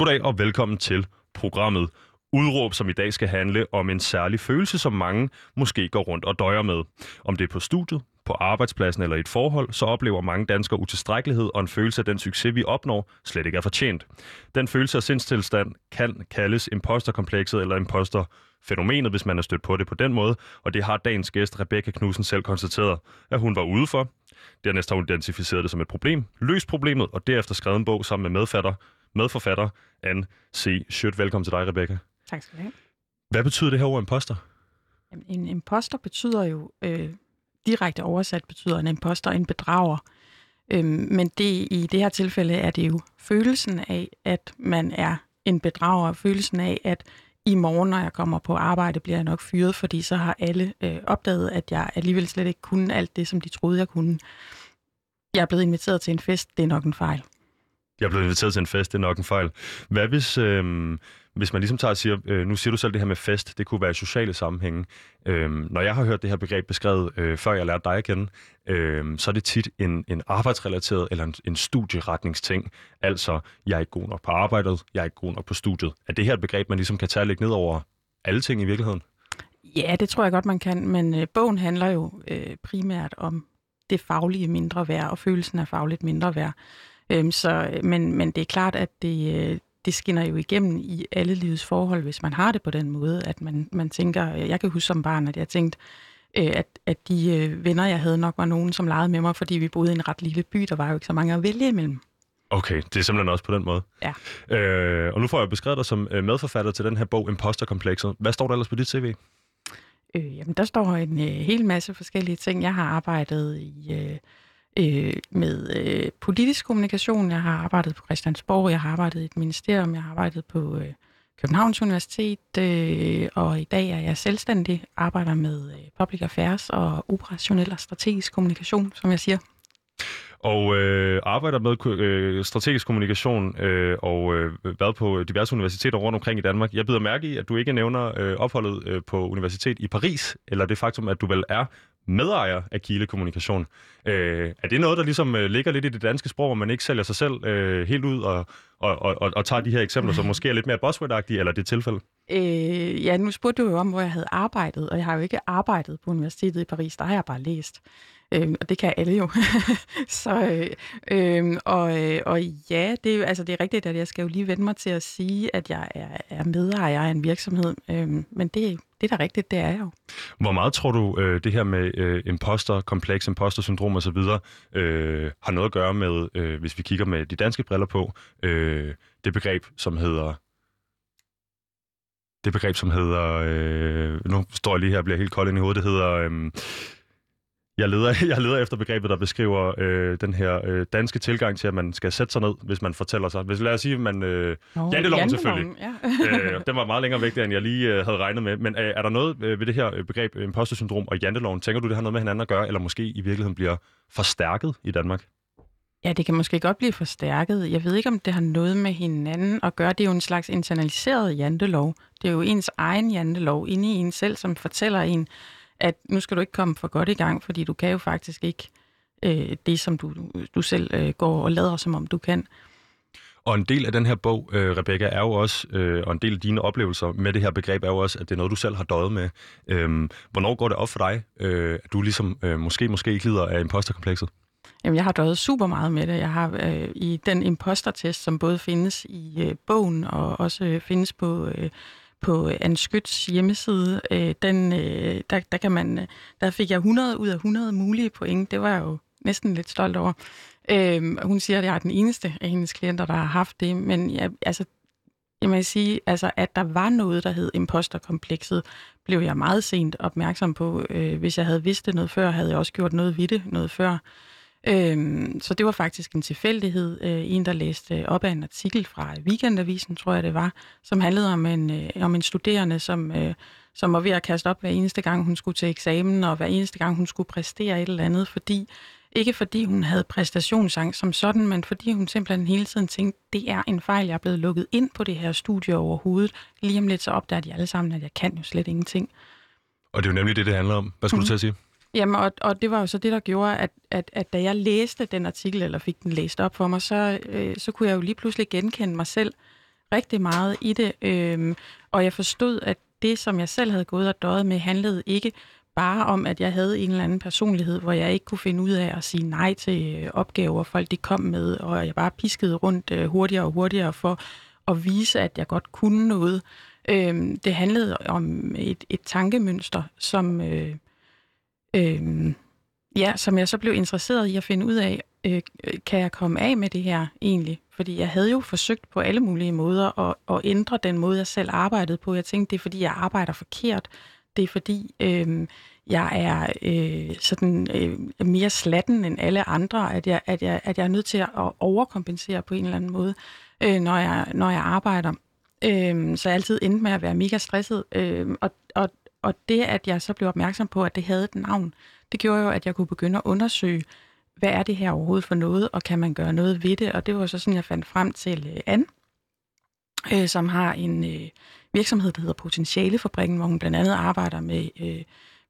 Goddag og velkommen til programmet Udråb, som i dag skal handle om en særlig følelse, som mange måske går rundt og døjer med. Om det er på studiet, på arbejdspladsen eller i et forhold, så oplever mange danskere utilstrækkelighed og en følelse af den succes, vi opnår, slet ikke er fortjent. Den følelse af sindstilstand kan kaldes imposterkomplekset eller imposterfænomenet, hvis man er stødt på det på den måde, og det har dagens gæst Rebecca Knudsen selv konstateret, at hun var ude for. Dernæst har hun identificeret det som et problem, løst problemet og derefter skrevet en bog sammen med medfatter, medforfatter Anne C. Schødt. Velkommen til dig, Rebecca. Tak skal du have. Hvad betyder det her ord imposter? Jamen, en imposter betyder jo, øh, direkte oversat betyder en imposter en bedrager. Øhm, men det, i det her tilfælde er det jo følelsen af, at man er en bedrager. Følelsen af, at i morgen, når jeg kommer på arbejde, bliver jeg nok fyret, fordi så har alle øh, opdaget, at jeg alligevel slet ikke kunne alt det, som de troede, jeg kunne. Jeg er blevet inviteret til en fest, det er nok en fejl. Jeg er blevet inviteret til en fest, det er nok en fejl. Hvad hvis, øh, hvis man ligesom tager og siger, øh, nu siger du selv det her med fest, det kunne være i sociale sammenhænge. Øh, når jeg har hørt det her begreb beskrevet, øh, før jeg lærte dig at kende, øh, så er det tit en, en arbejdsrelateret eller en, en studieretningsting. Altså, jeg er ikke god nok på arbejdet, jeg er ikke god nok på studiet. Er det her et begreb, man ligesom kan tage lidt ned over alle ting i virkeligheden? Ja, det tror jeg godt, man kan, men øh, bogen handler jo øh, primært om det faglige mindre værd og følelsen af fagligt mindre værd. Øhm, så, men, men det er klart, at det, øh, det skinner jo igennem i alle livets forhold, hvis man har det på den måde, at man, man tænker, jeg kan huske som barn, at jeg tænkte, øh, at, at de øh, venner, jeg havde nok, var nogen, som legede med mig, fordi vi boede i en ret lille by, der var jo ikke så mange at vælge imellem. Okay, det er simpelthen også på den måde. Ja. Øh, og nu får jeg beskrevet dig som øh, medforfatter til den her bog, Imposterkomplekset. Hvad står der ellers på dit CV? Øh, jamen, der står en øh, hel masse forskellige ting. Jeg har arbejdet i... Øh, øh, med øh, politisk kommunikation. Jeg har arbejdet på Christiansborg, jeg har arbejdet i et ministerium, jeg har arbejdet på øh, Københavns Universitet, øh, og i dag er jeg selvstændig, arbejder med øh, public affairs og operationel og strategisk kommunikation, som jeg siger. Og øh, arbejder med øh, strategisk kommunikation øh, og øh, været på diverse universiteter rundt omkring i Danmark. Jeg bider mærke i, at du ikke nævner øh, opholdet øh, på universitet i Paris, eller det faktum, at du vel er medejer af Kile Kommunikation. Øh, er det noget, der ligesom øh, ligger lidt i det danske sprog, hvor man ikke sælger sig selv øh, helt ud og, og, og, og tager de her eksempler, som måske er lidt mere buzzword eller det tilfælde? Øh, ja, nu spurgte du jo om, hvor jeg havde arbejdet, og jeg har jo ikke arbejdet på universitetet i Paris, der har jeg bare læst. Øh, og det kan alle jo. så, øh, øh, og, øh, og ja, det, altså, det er rigtigt, at jeg skal jo lige vende mig til at sige, at jeg er, er medejer af en virksomhed. Øh, men det, det er da rigtigt, det er jeg jo. Hvor meget tror du, øh, det her med øh, imposter, kompleks imposter-syndrom osv., øh, har noget at gøre med, øh, hvis vi kigger med de danske briller på, øh, det begreb, som hedder det begreb, som hedder, øh, nu står jeg lige her og bliver helt kold ind i hovedet, det hedder øh, jeg leder, jeg leder efter begrebet, der beskriver øh, den her øh, danske tilgang til, at man skal sætte sig ned, hvis man fortæller sig. Hvis lad os sige, at man... Øh, janteloven selvfølgelig. Ja. øh, den var meget længere væk, end jeg lige øh, havde regnet med. Men øh, er der noget øh, ved det her øh, begreb impostersyndrom og janteloven? Tænker du, det har noget med hinanden at gøre, eller måske i virkeligheden bliver forstærket i Danmark? Ja, det kan måske godt blive forstærket. Jeg ved ikke, om det har noget med hinanden at gøre. Det er jo en slags internaliseret jantelov. Det er jo ens egen jantelov inde i en selv, som fortæller en, at nu skal du ikke komme for godt i gang, fordi du kan jo faktisk ikke øh, det, som du, du selv øh, går og lader, som om du kan. Og en del af den her bog, øh, Rebecca, er jo også, øh, og en del af dine oplevelser med det her begreb er jo også, at det er noget, du selv har døjet med. Øh, hvornår går det op for dig, øh, at du ligesom øh, måske, måske ikke lider af imposterkomplekset? Jamen, jeg har døjet super meget med det. Jeg har øh, i den impostertest, som både findes i øh, bogen og også øh, findes på øh, på øh, Anskyts hjemmeside, øh, den, øh, der, der, kan man, øh, der fik jeg 100 ud af 100 mulige point. Det var jeg jo næsten lidt stolt over. Øh, hun siger, at jeg er den eneste af hendes klienter, der har haft det, men jeg, altså, jeg må sige, altså, at der var noget, der hed imposterkomplekset, blev jeg meget sent opmærksom på. Øh, hvis jeg havde vidst det noget før, havde jeg også gjort noget ved det noget før. Øhm, så det var faktisk en tilfældighed. Øh, en, der læste op af en artikel fra Weekendavisen, tror jeg det var, som handlede om en, øh, om en studerende, som, øh, som var ved at kaste op hver eneste gang, hun skulle til eksamen, og hver eneste gang, hun skulle præstere et eller andet, fordi ikke fordi hun havde præstationsangst som sådan, men fordi hun simpelthen hele tiden tænkte, det er en fejl, jeg er blevet lukket ind på det her studie overhovedet. Lige om lidt så opdager de alle sammen, at jeg kan jo slet ingenting. Og det er jo nemlig det, det handler om. Hvad skulle mm. du til at sige? Jamen, og, og det var jo så det, der gjorde, at, at, at da jeg læste den artikel, eller fik den læst op for mig, så, øh, så kunne jeg jo lige pludselig genkende mig selv rigtig meget i det, øh, og jeg forstod, at det, som jeg selv havde gået og døjet med, handlede ikke bare om, at jeg havde en eller anden personlighed, hvor jeg ikke kunne finde ud af at sige nej til øh, opgaver, folk de kom med, og jeg bare piskede rundt øh, hurtigere og hurtigere for at vise, at jeg godt kunne noget. Øh, det handlede om et, et tankemønster, som, øh, øh, ja, som jeg så blev interesseret i at finde ud af, øh, øh, kan jeg komme af med det her egentlig? Fordi jeg havde jo forsøgt på alle mulige måder at, at ændre den måde, jeg selv arbejdede på. Jeg tænkte, det er fordi, jeg arbejder forkert. Det er fordi, øh, jeg er øh, sådan øh, mere slatten end alle andre, at jeg, at, jeg, at jeg er nødt til at overkompensere på en eller anden måde, øh, når, jeg, når jeg arbejder. Øh, så jeg altid endte med at være mega stresset. Øh, og, og, og det, at jeg så blev opmærksom på, at det havde et navn, det gjorde jo, at jeg kunne begynde at undersøge, hvad er det her overhovedet for noget, og kan man gøre noget ved det? Og det var så sådan, jeg fandt frem til øh, Anne, øh, som har en øh, virksomhed, der hedder Potentialefabrikken, hvor hun blandt andet arbejder med, øh,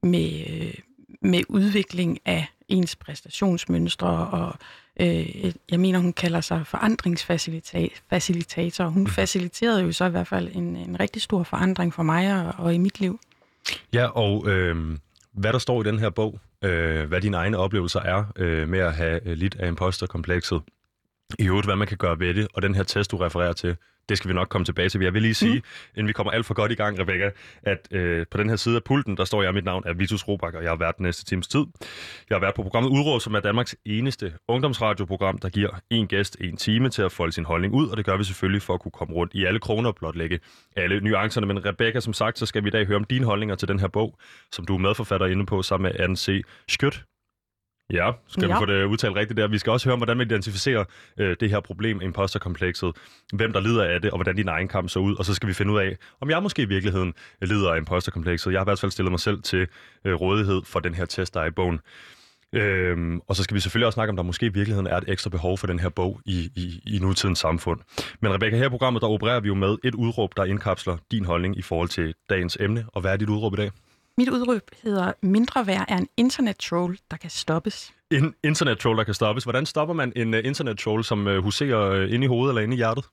med, øh, med udvikling af ens præstationsmønstre, og øh, jeg mener, hun kalder sig forandringsfacilitator. Hun mhm. faciliterede jo så i hvert fald en, en rigtig stor forandring for mig og, og i mit liv. Ja, og øh, hvad der står i den her bog, øh, hvad dine egne oplevelser er øh, med at have øh, lidt af imposterkomplekset, i øvrigt, hvad man kan gøre ved det, og den her test, du refererer til, det skal vi nok komme tilbage til. Jeg vil lige sige, mm. inden vi kommer alt for godt i gang, Rebecca, at øh, på den her side af pulten, der står jeg, mit navn er Vitus Robak, og jeg har været den næste times tid. Jeg har været på programmet Udråd, som er Danmarks eneste ungdomsradioprogram, der giver en gæst en time til at folde sin holdning ud, og det gør vi selvfølgelig for at kunne komme rundt i alle kroner og blotlægge alle nuancerne. Men Rebecca, som sagt, så skal vi i dag høre om dine holdninger til den her bog, som du er medforfatter inde på sammen med Anne C. Skødt. Ja, skal ja. vi få det udtalt rigtigt der. Vi skal også høre om, hvordan man identificerer øh, det her problem, imposterkomplekset, hvem der lider af det, og hvordan din egen kamp så ud, og så skal vi finde ud af, om jeg måske i virkeligheden lider af imposterkomplekset. Jeg har i hvert fald stillet mig selv til øh, rådighed for den her test, der er i bogen. Øhm, og så skal vi selvfølgelig også snakke om, der måske i virkeligheden er et ekstra behov for den her bog i, i, i nutidens samfund. Men Rebecca, her i programmet, der opererer vi jo med et udråb, der indkapsler din holdning i forhold til dagens emne. Og hvad er dit udråb i dag? Mit udråb hedder, mindre værd er en internet-troll, der kan stoppes. En internet-troll, der kan stoppes. Hvordan stopper man en uh, internet-troll, som uh, huserer uh, inde i hovedet eller inde i hjertet?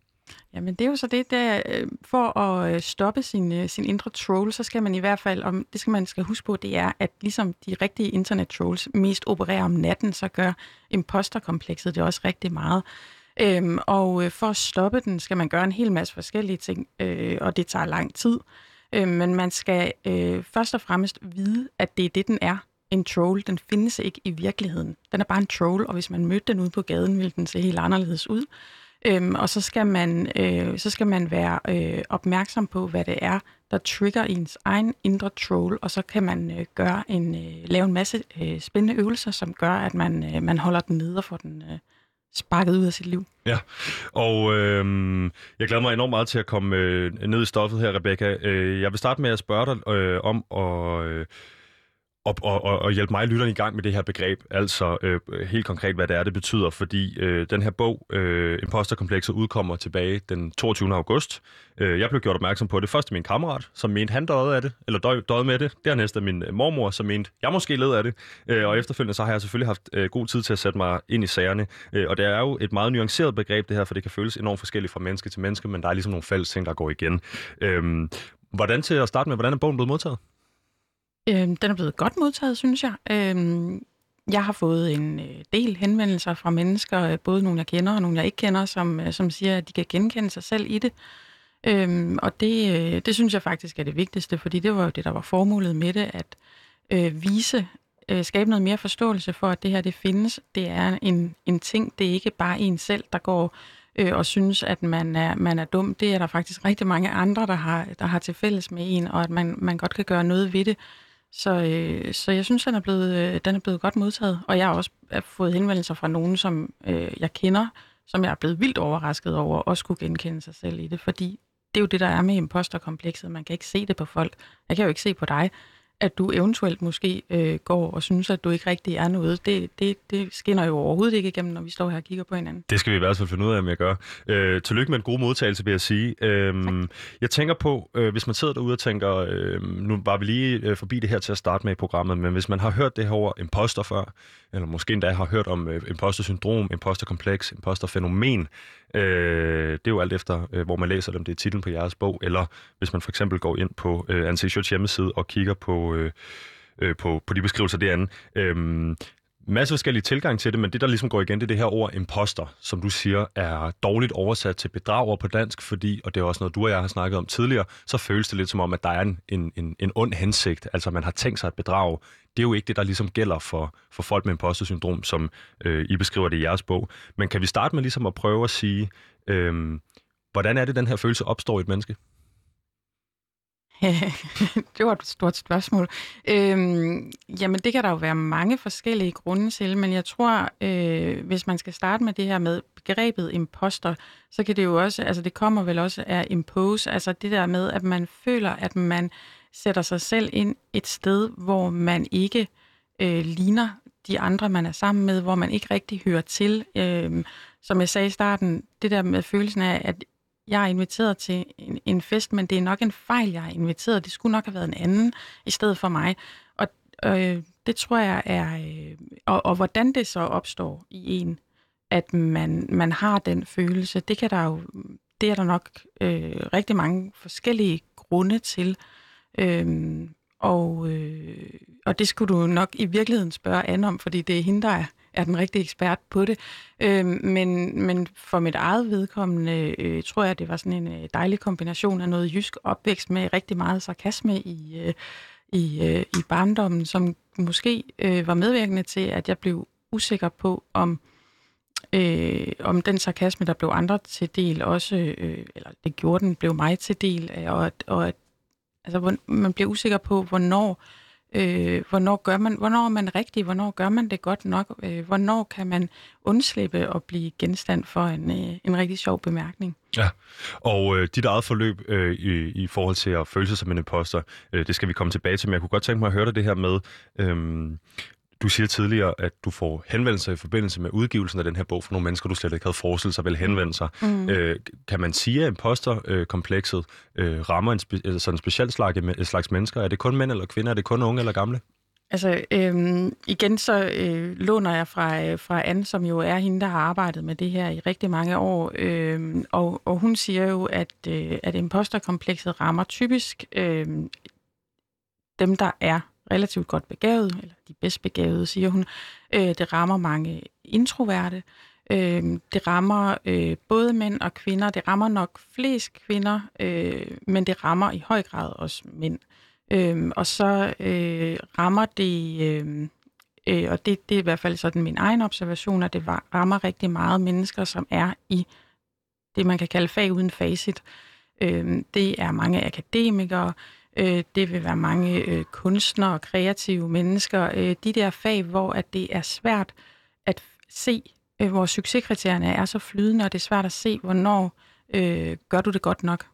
Jamen det er jo så det, der for at stoppe sin, sin indre troll, så skal man i hvert fald, om det skal man skal huske på, det er, at ligesom de rigtige internet trolls mest opererer om natten, så gør imposterkomplekset det også rigtig meget. Øhm, og for at stoppe den, skal man gøre en hel masse forskellige ting, øh, og det tager lang tid. Øh, men man skal øh, først og fremmest vide, at det er det, den er. En troll, den findes ikke i virkeligheden. Den er bare en troll, og hvis man mødte den ude på gaden, ville den se helt anderledes ud. Øhm, og så skal man, øh, så skal man være øh, opmærksom på, hvad det er, der trigger ens egen indre troll, og så kan man øh, gøre en, øh, lave en masse øh, spændende øvelser, som gør, at man, øh, man holder den nede og får den, øh, sparket ud af sit liv. Ja, og øh, jeg glæder mig enormt meget til at komme øh, ned i stoffet her, Rebecca. Øh, jeg vil starte med at spørge dig øh, om at... Øh, og, og, og, og hjælpe mig lytterne i gang med det her begreb, altså øh, helt konkret, hvad det er, det betyder, fordi øh, den her bog, øh, Imposterkomplekset, udkommer tilbage den 22. august. Øh, jeg blev gjort opmærksom på det først af min kammerat, som mente, han døde af det, eller døde, døde med det. Dernæst af min øh, mormor, som mente, jeg måske led af det. Øh, og efterfølgende så har jeg selvfølgelig haft øh, god tid til at sætte mig ind i sagerne. Øh, og det er jo et meget nuanceret begreb, det her, for det kan føles enormt forskelligt fra menneske til menneske, men der er ligesom nogle fælles ting, der går igen. Øh, hvordan til at starte med, hvordan er bogen blevet modtaget? Øhm, den er blevet godt modtaget, synes jeg. Øhm, jeg har fået en øh, del henvendelser fra mennesker, øh, både nogle jeg kender og nogle jeg ikke kender, som, øh, som siger, at de kan genkende sig selv i det. Øhm, og det, det synes jeg faktisk er det vigtigste, fordi det var jo det, der var formålet med det, at øh, vise, øh, skabe noget mere forståelse for, at det her det findes. Det er en, en ting, det er ikke bare en selv, der går øh, og synes, at man er, man er dum. Det er der faktisk rigtig mange andre, der har, der har til fælles med en, og at man, man godt kan gøre noget ved det. Så, øh, så jeg synes, den er, blevet, øh, den er blevet godt modtaget. Og jeg har også øh, fået henvendelser fra nogen, som øh, jeg kender, som jeg er blevet vildt overrasket over, og også kunne genkende sig selv i det. Fordi det er jo det, der er med imposterkomplekset. Man kan ikke se det på folk. Jeg kan jo ikke se på dig, at du eventuelt måske øh, går og synes, at du ikke rigtig er noget. Det, det, det skinner jo overhovedet ikke igennem, når vi står her og kigger på hinanden. Det skal vi i hvert fald finde ud af, om jeg gør. Øh, tillykke med en god modtagelse, vil jeg sige. Øh, jeg tænker på, øh, hvis man sidder derude og tænker, øh, nu var vi lige øh, forbi det her til at starte med i programmet, men hvis man har hørt det her ord imposter før, eller måske endda har hørt om øh, imposter-syndrom, imposter-kompleks, imposter-fænomen, øh, det er jo alt efter, øh, hvor man læser dem. Det er titlen på jeres bog, eller hvis man for eksempel går ind på øh, Anse hjemmeside og kigger på, øh, øh, på, på de beskrivelser derinde. Øh, masse forskellige tilgang til det, men det, der ligesom går igen, det er det her ord imposter, som du siger, er dårligt oversat til bedrager på dansk, fordi, og det er også noget, du og jeg har snakket om tidligere, så føles det lidt som om, at der er en, en, en, en ond hensigt, altså man har tænkt sig at bedrage. Det er jo ikke det, der ligesom gælder for, for folk med imposter-syndrom, som øh, I beskriver det i jeres bog. Men kan vi starte med ligesom at prøve at sige, øh, hvordan er det, den her følelse opstår i et menneske? det var et stort spørgsmål. Øhm, jamen, det kan der jo være mange forskellige grunde til, men jeg tror, øh, hvis man skal starte med det her med begrebet imposter, så kan det jo også, altså det kommer vel også af impose, altså det der med, at man føler, at man sætter sig selv ind et sted, hvor man ikke øh, ligner de andre, man er sammen med, hvor man ikke rigtig hører til. Øh, som jeg sagde i starten, det der med følelsen af, at jeg er inviteret til en, en fest, men det er nok en fejl, jeg er inviteret. Det skulle nok have været en anden i stedet for mig. Og øh, det tror jeg er... Øh, og, og hvordan det så opstår i en, at man, man har den følelse, det kan der jo... Det er der nok øh, rigtig mange forskellige grunde til. Øh, og, øh, og det skulle du nok i virkeligheden spørge Anne om, fordi det er hende, der er er den rigtige ekspert på det. Øh, men, men for mit eget vedkommende øh, tror jeg, det var sådan en øh, dejlig kombination af noget jysk opvækst med rigtig meget sarkasme i, øh, i, øh, i barndommen, som måske øh, var medvirkende til, at jeg blev usikker på, om øh, om den sarkasme, der blev andre til del, også, øh, eller det gjorde den, blev mig til del, og og at altså, man bliver usikker på, hvornår Øh, øh, hvornår, gør man, hvornår er man rigtig? Hvornår gør man det godt nok? Øh, hvornår kan man undslippe og blive genstand for en, øh, en rigtig sjov bemærkning? Ja, og øh, dit eget forløb øh, i, i forhold til at føle sig som en imposter, øh, det skal vi komme tilbage til, men jeg kunne godt tænke mig at høre dig det her med, øh, du siger tidligere, at du får henvendelser i forbindelse med udgivelsen af den her bog fra nogle mennesker, du slet ikke havde forestillet sig ville henvende sig. Mm. Øh, kan man sige, at imposterkomplekset øh, rammer en, spe, altså en speciel slags, slags mennesker? Er det kun mænd eller kvinder? Er det kun unge eller gamle? Altså, øhm, igen så øh, låner jeg fra, øh, fra Anne, som jo er hende, der har arbejdet med det her i rigtig mange år. Øh, og, og hun siger jo, at, øh, at imposterkomplekset rammer typisk øh, dem, der er relativt godt begavet, eller de bedst begavede, siger hun. Øh, det rammer mange introverte. Øh, det rammer øh, både mænd og kvinder. Det rammer nok flest kvinder, øh, men det rammer i høj grad også mænd. Øh, og så øh, rammer det, øh, øh, og det, det er i hvert fald sådan min egen observation, at det rammer rigtig meget mennesker, som er i det, man kan kalde fag uden facit. Øh, det er mange akademikere, Øh, øh, det vil være mange øh, kunstnere og kreative mennesker. Øh, de der fag, hvor at det er svært at se, øh, hvor succeskriterierne er så flydende, og det er svært at se, hvornår øh, gør du det godt nok.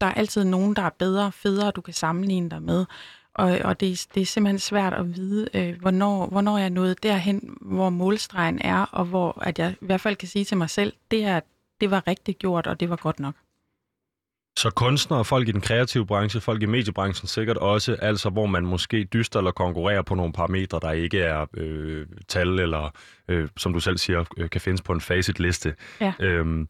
Der er altid nogen, der er bedre og federe, du kan sammenligne dig med. Og, og det, det er simpelthen svært at vide, øh, hvornår, hvornår jeg er nået derhen, hvor målstregen er, og hvor at jeg i hvert fald kan sige til mig selv, det, er, det var rigtigt gjort, og det var godt nok. Så kunstnere, folk i den kreative branche, folk i mediebranchen sikkert også, altså hvor man måske dyster eller konkurrerer på nogle parametre, der ikke er øh, tal eller, øh, som du selv siger, øh, kan findes på en facitliste. Ja. Øhm,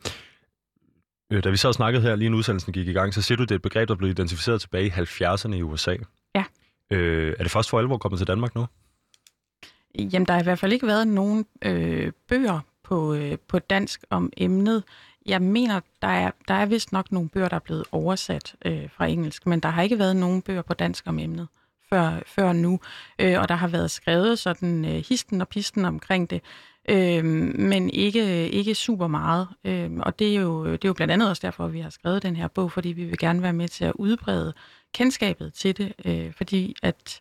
øh, da vi så snakkede her, lige inden udsendelsen gik i gang, så siger du, det er et begreb, der blev identificeret tilbage i 70'erne i USA. Ja. Øh, er det først for alvor kommet til Danmark nu? Jamen, der har i hvert fald ikke været nogen øh, bøger på, øh, på dansk om emnet. Jeg mener, der er, der er vist nok nogle bøger, der er blevet oversat øh, fra engelsk, men der har ikke været nogen bøger på dansk om emnet før, før nu. Øh, og der har været skrevet sådan øh, histen og pisten omkring det, øh, men ikke, ikke super meget. Øh, og det er, jo, det er jo blandt andet også derfor, at vi har skrevet den her bog, fordi vi vil gerne være med til at udbrede kendskabet til det, øh, fordi at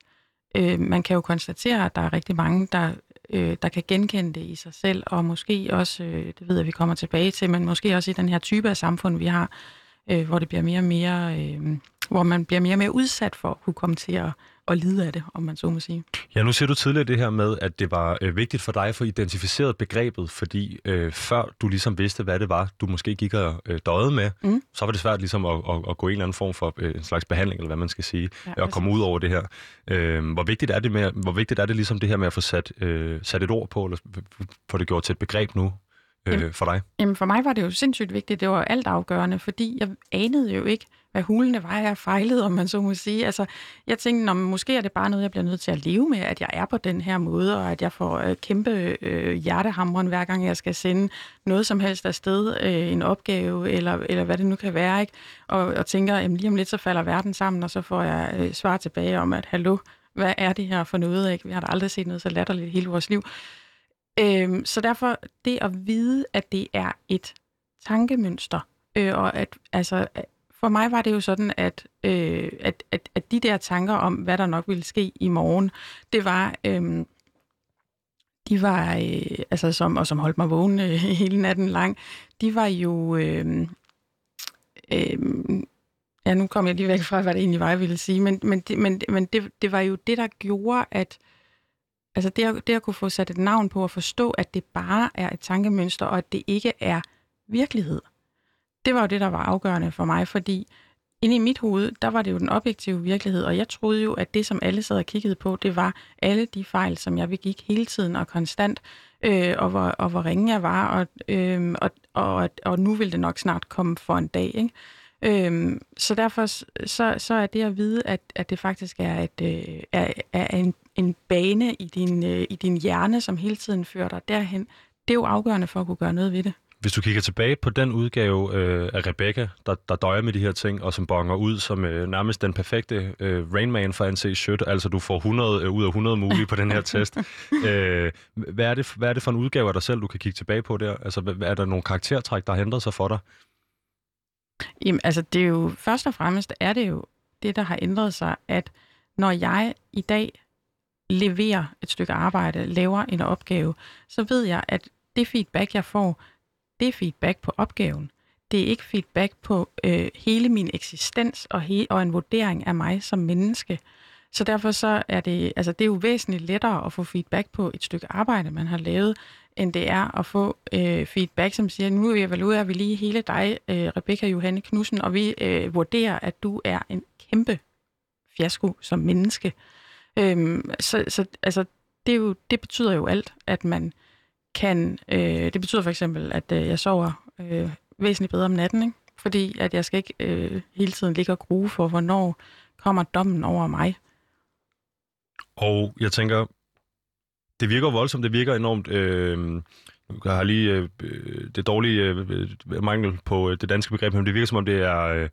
øh, man kan jo konstatere, at der er rigtig mange, der øh, der kan genkende det i sig selv, og måske også, øh, det ved jeg, vi kommer tilbage til, men måske også i den her type af samfund, vi har, øh, hvor det bliver mere og mere, øh, hvor man bliver mere og mere udsat for at kunne komme til at, at lide af det, om man så må sige. Ja, nu siger du tidligere det her med, at det var øh, vigtigt for dig at få identificeret begrebet, fordi øh, før du ligesom vidste, hvad det var, du måske gik og øh, døjede med, mm. så var det svært ligesom at, at, at gå i en eller anden form for øh, en slags behandling, eller hvad man skal sige, ja, og komme ud over det her. Øh, hvor, vigtigt er det med, hvor vigtigt er det ligesom det her med at få sat, øh, sat et ord på, eller få det gjort til et begreb nu øh, jamen, for dig? Jamen for mig var det jo sindssygt vigtigt, det var alt afgørende, fordi jeg anede jo ikke, hvad hulene var, jeg fejlede, om man så må sige. Altså, jeg tænkte, om måske er det bare noget, jeg bliver nødt til at leve med, at jeg er på den her måde, og at jeg får øh, kæmpe øh, hjertehamren, hver gang jeg skal sende noget som helst afsted, øh, en opgave, eller, eller hvad det nu kan være, ikke? Og, og tænker, jamen lige om lidt, så falder verden sammen, og så får jeg øh, svar tilbage om, at hallo, hvad er det her for noget? Ikke? Vi har da aldrig set noget så latterligt hele vores liv. Øhm, så derfor det at vide, at det er et tankemønster, øh, og at altså, for mig var det jo sådan, at, øh, at, at, at de der tanker om, hvad der nok ville ske i morgen, det var... Øh, de var, øh, altså som, og som holdt mig vågen øh, hele natten lang, de var jo, øh, øh, ja nu kom jeg lige væk fra, hvad det egentlig var, jeg ville sige, men, men, det, men, men det, det var jo det, der gjorde, at altså det, at, det at kunne få sat et navn på og forstå, at det bare er et tankemønster, og at det ikke er virkelighed det var jo det, der var afgørende for mig, fordi inde i mit hoved, der var det jo den objektive virkelighed, og jeg troede jo, at det, som alle sad og kiggede på, det var alle de fejl, som jeg begik hele tiden og konstant, øh, og, hvor, og hvor ringe jeg var, og, øh, og, og, og nu vil det nok snart komme for en dag. Ikke? Øhm, så derfor så, så er det at vide, at, at det faktisk er, et, øh, er, er en, en bane i din, øh, i din hjerne, som hele tiden fører dig derhen, det er jo afgørende for at kunne gøre noget ved det. Hvis du kigger tilbage på den udgave øh, af Rebecca, der, der døjer med de her ting, og som bonger ud som øh, nærmest den perfekte øh, Rainman for NC Shit, altså du får 100 øh, ud af 100 mulige på den her test. Øh, hvad, er det, hvad er det for en udgave af dig selv, du kan kigge tilbage på der? Altså, hvad, er der nogle karaktertræk, der har ændret sig for dig? Jamen, altså, det er jo først og fremmest er det jo det, der har ændret sig, at når jeg i dag leverer et stykke arbejde, laver en opgave, så ved jeg, at det feedback, jeg får, det er feedback på opgaven. Det er ikke feedback på øh, hele min eksistens og, he- og en vurdering af mig som menneske. Så derfor så er det, altså det er jo væsentligt lettere at få feedback på et stykke arbejde, man har lavet, end det er at få øh, feedback, som siger, nu evaluerer vi lige hele dig, øh, Rebecca Johanne Knudsen, og vi øh, vurderer, at du er en kæmpe fiasko som menneske. Øhm, så så altså, det, er jo, det betyder jo alt, at man kan, øh, det betyder for eksempel, at øh, jeg sover øh, væsentligt bedre om natten, ikke? fordi at jeg skal ikke øh, hele tiden ligge og grue for, hvornår kommer dommen over mig. Og jeg tænker, det virker voldsomt, det virker enormt... Øh, jeg har lige øh, det dårlige øh, mangel på øh, det danske begreb, men det virker som om, det er, øh,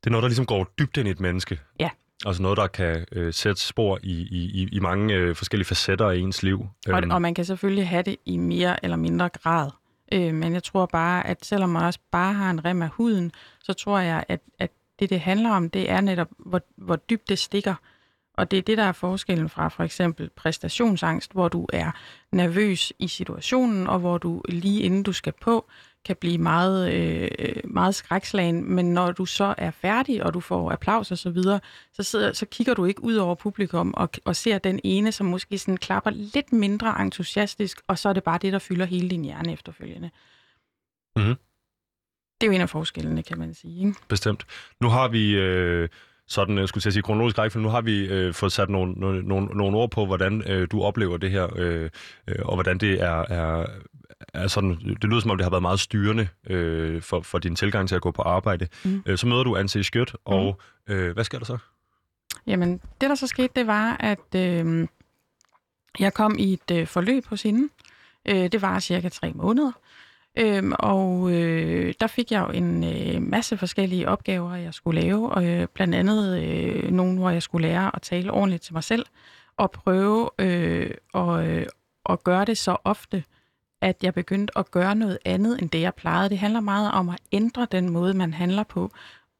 det er noget, der ligesom går dybt ind i et menneske. Ja. Altså noget, der kan øh, sætte spor i, i, i mange øh, forskellige facetter af ens liv. Og, øhm. og man kan selvfølgelig have det i mere eller mindre grad. Øh, men jeg tror bare, at selvom man også bare har en rem af huden, så tror jeg, at, at det, det handler om, det er netop, hvor, hvor dybt det stikker. Og det er det, der er forskellen fra for eksempel præstationsangst, hvor du er nervøs i situationen, og hvor du lige inden du skal på, kan blive meget, øh, meget skrækslagen, men når du så er færdig, og du får applaus og så videre, så, sidder, så kigger du ikke ud over publikum og, og ser den ene, som måske sådan klapper lidt mindre entusiastisk, og så er det bare det, der fylder hele din hjerne efterfølgende. Mm-hmm. Det er jo en af forskellene, kan man sige. Ikke? Bestemt. Nu har vi... Øh sådan, jeg skulle sige kronologisk rækkefølge. Nu har vi øh, fået sat nogle, nogle, nogle ord på, hvordan øh, du oplever det her, øh, øh, og hvordan det er, er, er sådan, det lyder som om, det har været meget styrende øh, for, for din tilgang til at gå på arbejde. Mm. Øh, så møder du Anse Skjødt, og mm. øh, hvad sker der så? Jamen, det der så skete, det var, at øh, jeg kom i et øh, forløb hos hende. Øh, det var cirka tre måneder. Øhm, og øh, der fik jeg jo en øh, masse forskellige opgaver, jeg skulle lave, og øh, blandt andet øh, nogle, hvor jeg skulle lære at tale ordentligt til mig selv, og prøve øh, og, øh, at gøre det så ofte, at jeg begyndte at gøre noget andet, end det jeg plejede. Det handler meget om at ændre den måde, man handler på,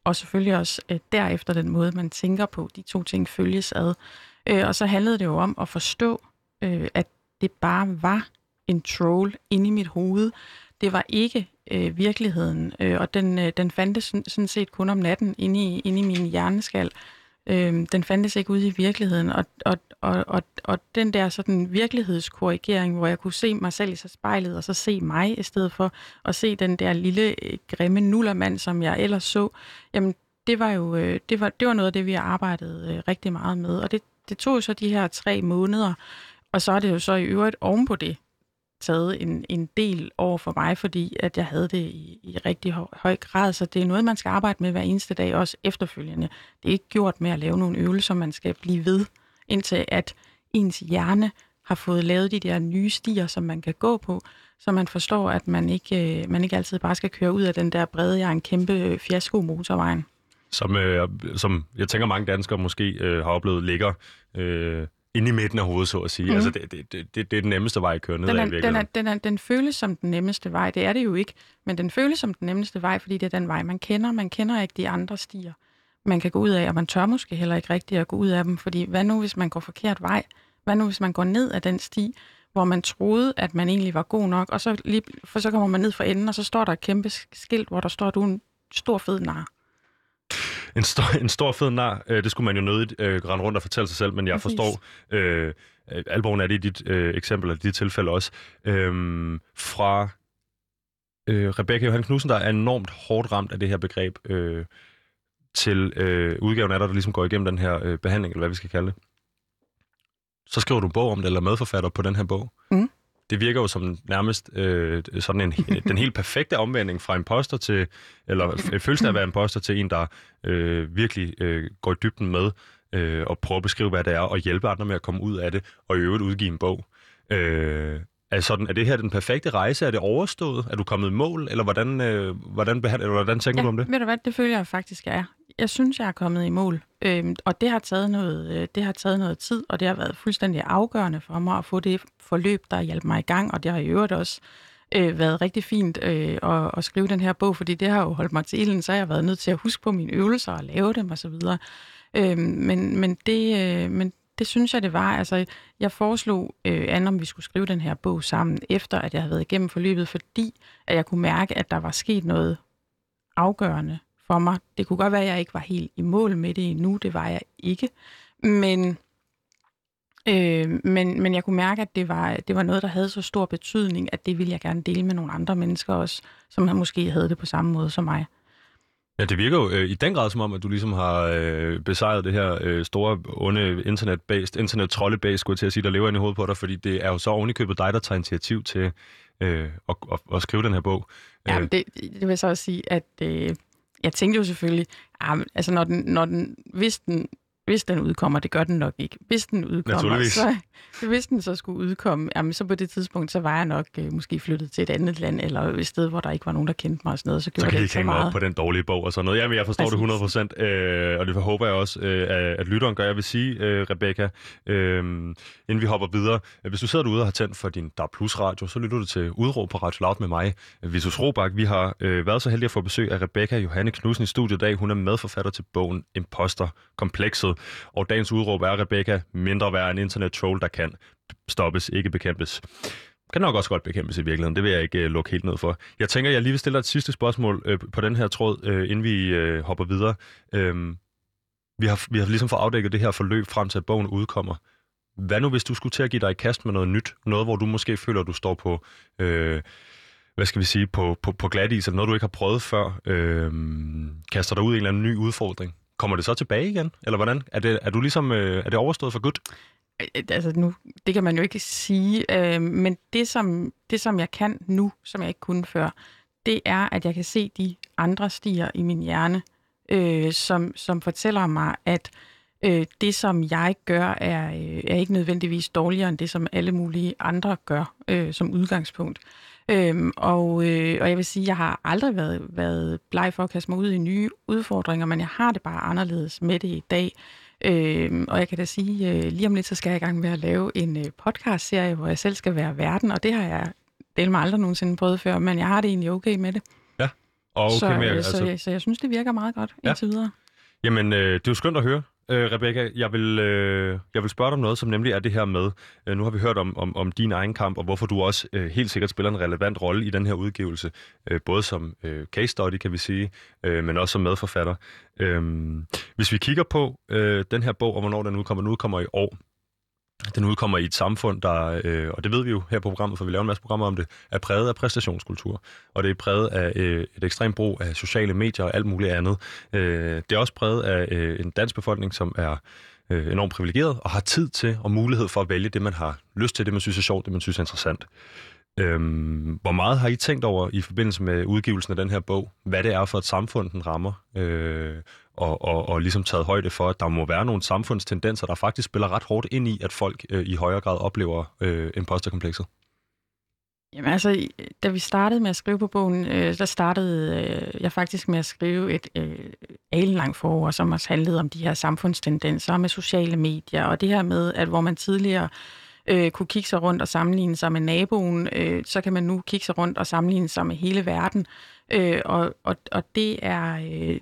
og selvfølgelig også øh, derefter den måde, man tænker på. De to ting følges ad. Øh, og så handlede det jo om at forstå, øh, at det bare var en troll inde i mit hoved, det var ikke øh, virkeligheden, øh, og den, øh, den fandtes sådan set kun om natten inde i, inde i min hjerneskal. Øh, den fandtes ikke ude i virkeligheden, og, og, og, og, og den der sådan virkelighedskorrigering, hvor jeg kunne se mig selv i sig spejlet, og så se mig, i stedet for at se den der lille øh, grimme nullermand, som jeg ellers så, jamen det var jo øh, det var, det var noget af det, vi har arbejdet øh, rigtig meget med, og det, det tog jo så de her tre måneder, og så er det jo så i øvrigt oven på det, taget en, en del over for mig, fordi at jeg havde det i, i rigtig høj, høj grad, så det er noget, man skal arbejde med hver eneste dag, også efterfølgende. Det er ikke gjort med at lave nogle øvelser, man skal blive ved, indtil at ens hjerne har fået lavet de der nye stier, som man kan gå på, så man forstår, at man ikke, øh, man ikke altid bare skal køre ud af den der brede, jeg er en kæmpe øh, fiasko motorvejen. Som, øh, som jeg tænker mange danskere måske øh, har oplevet ligger øh, inde i midten af hovedet, så at sige. Mm. Altså, det, det, det, det er den nemmeste vej at køre ned den er, ad den, er, den, er, den føles som den nemmeste vej. Det er det jo ikke, men den føles som den nemmeste vej, fordi det er den vej, man kender. Man kender ikke de andre stier, man kan gå ud af, og man tør måske heller ikke rigtigt at gå ud af dem, fordi hvad nu, hvis man går forkert vej? Hvad nu, hvis man går ned af den sti, hvor man troede, at man egentlig var god nok, og så, lige, for så kommer man ned for enden, og så står der et kæmpe skilt, hvor der står, du er en stor fed nar. En stor, en stor fed nar, øh, det skulle man jo nødigt øh, rende rundt og fortælle sig selv, men jeg forstår, øh, alvoren er det i dit øh, eksempel, eller dit tilfælde også, øh, fra øh, Rebecca Johan Knudsen, der er enormt hårdt ramt af det her begreb, øh, til øh, udgaven af dig, der ligesom går igennem den her øh, behandling, eller hvad vi skal kalde det. Så skriver du en bog om det, eller medforfatter på den her bog. Mm det virker jo som nærmest øh, sådan en, den helt perfekte omvending fra imposter til, eller følelsen af at være imposter til en, der øh, virkelig øh, går i dybden med øh, og prøver at beskrive, hvad det er, og hjælpe andre med at komme ud af det, og i øvrigt udgive en bog. Øh, er, sådan, er det her den perfekte rejse? Er det overstået? Er du kommet i mål? Eller hvordan, øh, hvordan, behandler, eller hvordan tænker ja, du om det? Ved du hvad, det føler jeg faktisk er. Jeg synes, jeg er kommet i mål. Øhm, og det har, taget noget, øh, det har taget noget tid, og det har været fuldstændig afgørende for mig at få det forløb, der hjalp mig i gang. Og det har i øvrigt også øh, været rigtig fint øh, at, at skrive den her bog, fordi det har jo holdt mig til ilden, så har jeg været nødt til at huske på mine øvelser og lave dem osv. Øhm, men, men, det, øh, men det synes jeg, det var. Altså, jeg foreslog øh, Anne, om vi skulle skrive den her bog sammen, efter at jeg havde været igennem forløbet, fordi at jeg kunne mærke, at der var sket noget afgørende for mig. Det kunne godt være, at jeg ikke var helt i mål med det endnu. Det var jeg ikke. Men, øh, men, men jeg kunne mærke, at det var, det var noget, der havde så stor betydning, at det ville jeg gerne dele med nogle andre mennesker også, som måske havde det på samme måde som mig. Ja, det virker jo øh, i den grad som om, at du ligesom har øh, besejret det her øh, store, onde internet-based, internet-trolle-based, skulle jeg til at sige, der lever ind i hovedet på dig, fordi det er jo så ovenikøbet dig, der tager initiativ til øh, at, at, at skrive den her bog. Ja, øh. det, det vil så også sige, at øh, jeg tænkte jo selvfølgelig, ah, altså når den, når den, hvis den hvis den udkommer, det gør den nok ikke. Hvis den udkommer, så, hvis den så skulle udkomme, jamen, så på det tidspunkt, så var jeg nok øh, måske flyttet til et andet land, eller et sted, hvor der ikke var nogen, der kendte mig og sådan noget. Så, så kan det ikke hænge op på den dårlige bog og sådan noget. Jamen, jeg forstår Præcis. det 100 procent, øh, og det håber jeg også, øh, at lytteren gør. Jeg vil sige, øh, Rebecca, øh, inden vi hopper videre, hvis du sidder derude og har tændt for din DAB Plus radio, så lytter du til Udråb på Radio Loud med mig, Vitus Robak. Vi har øh, været så heldige at få besøg af Rebecca Johanne Knudsen i studiet i dag. Hun er medforfatter til bogen Imposter Komplekset. Og dagens udråb er, Rebecca, mindre værd en internet-troll, der kan stoppes, ikke bekæmpes. Kan nok også godt bekæmpes i virkeligheden, det vil jeg ikke uh, lukke helt ned for. Jeg tænker, jeg lige vil stille dig et sidste spørgsmål uh, på den her tråd, uh, inden vi uh, hopper videre. Uh, vi, har, vi har ligesom fået afdækket det her forløb frem til, at bogen udkommer. Hvad nu, hvis du skulle til at give dig i kast med noget nyt? Noget, hvor du måske føler, at du står på... øh, hvad skal vi sige, på, på, på glat is, eller noget, du ikke har prøvet før, øh, kaster dig ud i en eller anden ny udfordring. Kommer det så tilbage igen? Eller hvordan? Er, det, er du ligesom, øh, er det overstået for godt? Øh, altså nu, det kan man jo ikke sige, øh, men det som, det som jeg kan nu, som jeg ikke kunne før, det er, at jeg kan se de andre stier i min hjerne, øh, som, som fortæller mig, at øh, det, som jeg gør, er, øh, er ikke nødvendigvis dårligere end det, som alle mulige andre gør øh, som udgangspunkt. Øhm, og, øh, og jeg vil sige, at jeg har aldrig været, været bleg for at kaste mig ud i nye udfordringer, men jeg har det bare anderledes med det i dag. Øhm, og jeg kan da sige, øh, lige om lidt, så skal jeg i gang med at lave en øh, podcast-serie, hvor jeg selv skal være verden, og det har jeg del mig aldrig nogensinde prøvet før, men jeg har det egentlig okay med det. Ja, og okay så, med, øh, altså... så, jeg, så jeg synes, det virker meget godt ja. indtil videre. Jamen, øh, det er jo skønt at høre øh, Rebecca, jeg vil, øh, jeg vil spørge dig om noget, som nemlig er det her med, øh, nu har vi hørt om, om, om din egen kamp, og hvorfor du også øh, helt sikkert spiller en relevant rolle i den her udgivelse, øh, både som øh, case study, kan vi sige, øh, men også som medforfatter. Øh, hvis vi kigger på øh, den her bog, og hvornår den udkommer, den udkommer i år, den udkommer i et samfund, der, øh, og det ved vi jo her på programmet, for vi laver en masse programmer om det, er præget af præstationskultur. Og det er præget af øh, et ekstremt brug af sociale medier og alt muligt andet. Øh, det er også præget af øh, en dansk befolkning, som er øh, enormt privilegeret og har tid til og mulighed for at vælge det, man har lyst til, det man synes er sjovt, det man synes er interessant. Øhm, hvor meget har I tænkt over i forbindelse med udgivelsen af den her bog, hvad det er for et samfund, den rammer, øh, og, og, og ligesom taget højde for, at der må være nogle samfundstendenser, der faktisk spiller ret hårdt ind i, at folk øh, i højere grad oplever øh, imposterkomplekset? Jamen altså, da vi startede med at skrive på bogen, øh, der startede øh, jeg faktisk med at skrive et øh, alenlangt forår, som også handlede om de her samfundstendenser med sociale medier, og det her med, at hvor man tidligere øh, kunne kigge sig rundt og sammenligne sig med naboen, øh, så kan man nu kigge sig rundt og sammenligne sig med hele verden. Øh, og, og, og det er... Øh,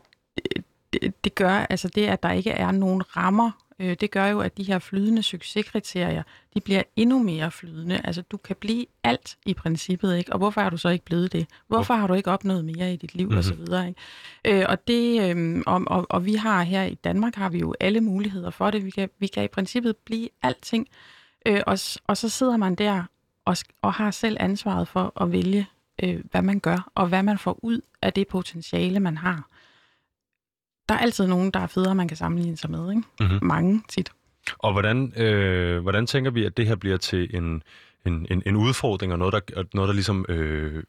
det, det gør, altså det, at der ikke er nogen rammer, øh, det gør jo, at de her flydende succeskriterier, de bliver endnu mere flydende. Altså du kan blive alt i princippet, ikke? Og hvorfor er du så ikke blevet det? Hvorfor har du ikke opnået mere i dit liv, mm-hmm. og så mhm. videre, ikke? Øh, og, det, øh, og, og, og vi har her i Danmark, har vi jo alle muligheder for det. Vi kan, vi kan i princippet blive alting. Øh, og, og så sidder man der og, og har selv ansvaret for at vælge, øh, hvad man gør, og hvad man får ud af det potentiale, man har der er altid nogen, der er federe, man kan sammenligne sig med. Ikke? Mm-hmm. Mange tit. Og hvordan, øh, hvordan tænker vi, at det her bliver til en, en, en, en udfordring, og noget, der, noget, der ligesom øh,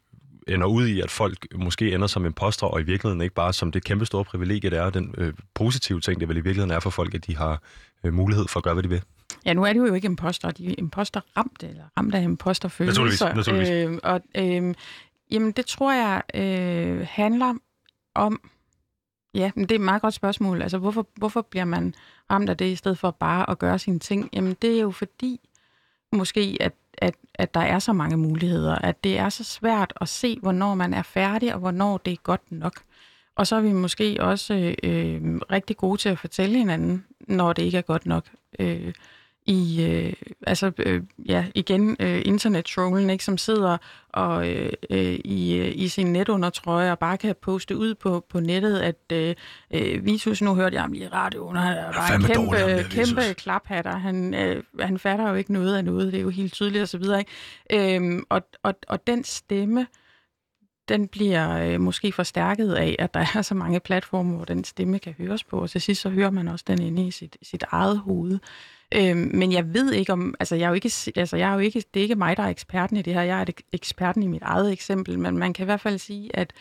ender ud i, at folk måske ender som impostre, og i virkeligheden ikke bare som det kæmpe store privilegie, det er, den øh, positive ting, det vel i virkeligheden er for folk, at de har øh, mulighed for at gøre, hvad de vil. Ja, nu er det jo ikke imposter, de er imposter ramt, eller ramt af imposterfølelser. Naturligvis, naturligvis. Øh, og, øh, jamen, det tror jeg øh, handler om, Ja, men det er et meget godt spørgsmål. Altså, hvorfor, hvorfor bliver man ramt af det, i stedet for bare at gøre sine ting? Jamen, det er jo fordi, måske, at, at, at der er så mange muligheder, at det er så svært at se, hvornår man er færdig, og hvornår det er godt nok. Og så er vi måske også øh, øh rigtig gode til at fortælle hinanden, når det ikke er godt nok. Øh, i, øh, altså, øh, ja, igen, øh, internet-trollen, ikke, som sidder og øh, øh, i, øh, i sin netundertrøje og bare kan poste ud på, på nettet, at øh, øh nu hørte jeg ham lige i radioen, og han er bare en kæmpe, dårlig, kæmpe klaphatter. Han, øh, han fatter jo ikke noget af noget, det er jo helt tydeligt og så videre. Ikke? Øhm, og, og, og den stemme, den bliver øh, måske forstærket af, at der er så mange platforme, hvor den stemme kan høres på, og til sidst så hører man også den inde i sit, sit eget hoved. Øh, men jeg ved ikke om, altså jeg er jo ikke, altså jeg er jo ikke, det er ikke mig, der er eksperten i det her, jeg er eksperten i mit eget eksempel, men man kan i hvert fald sige, at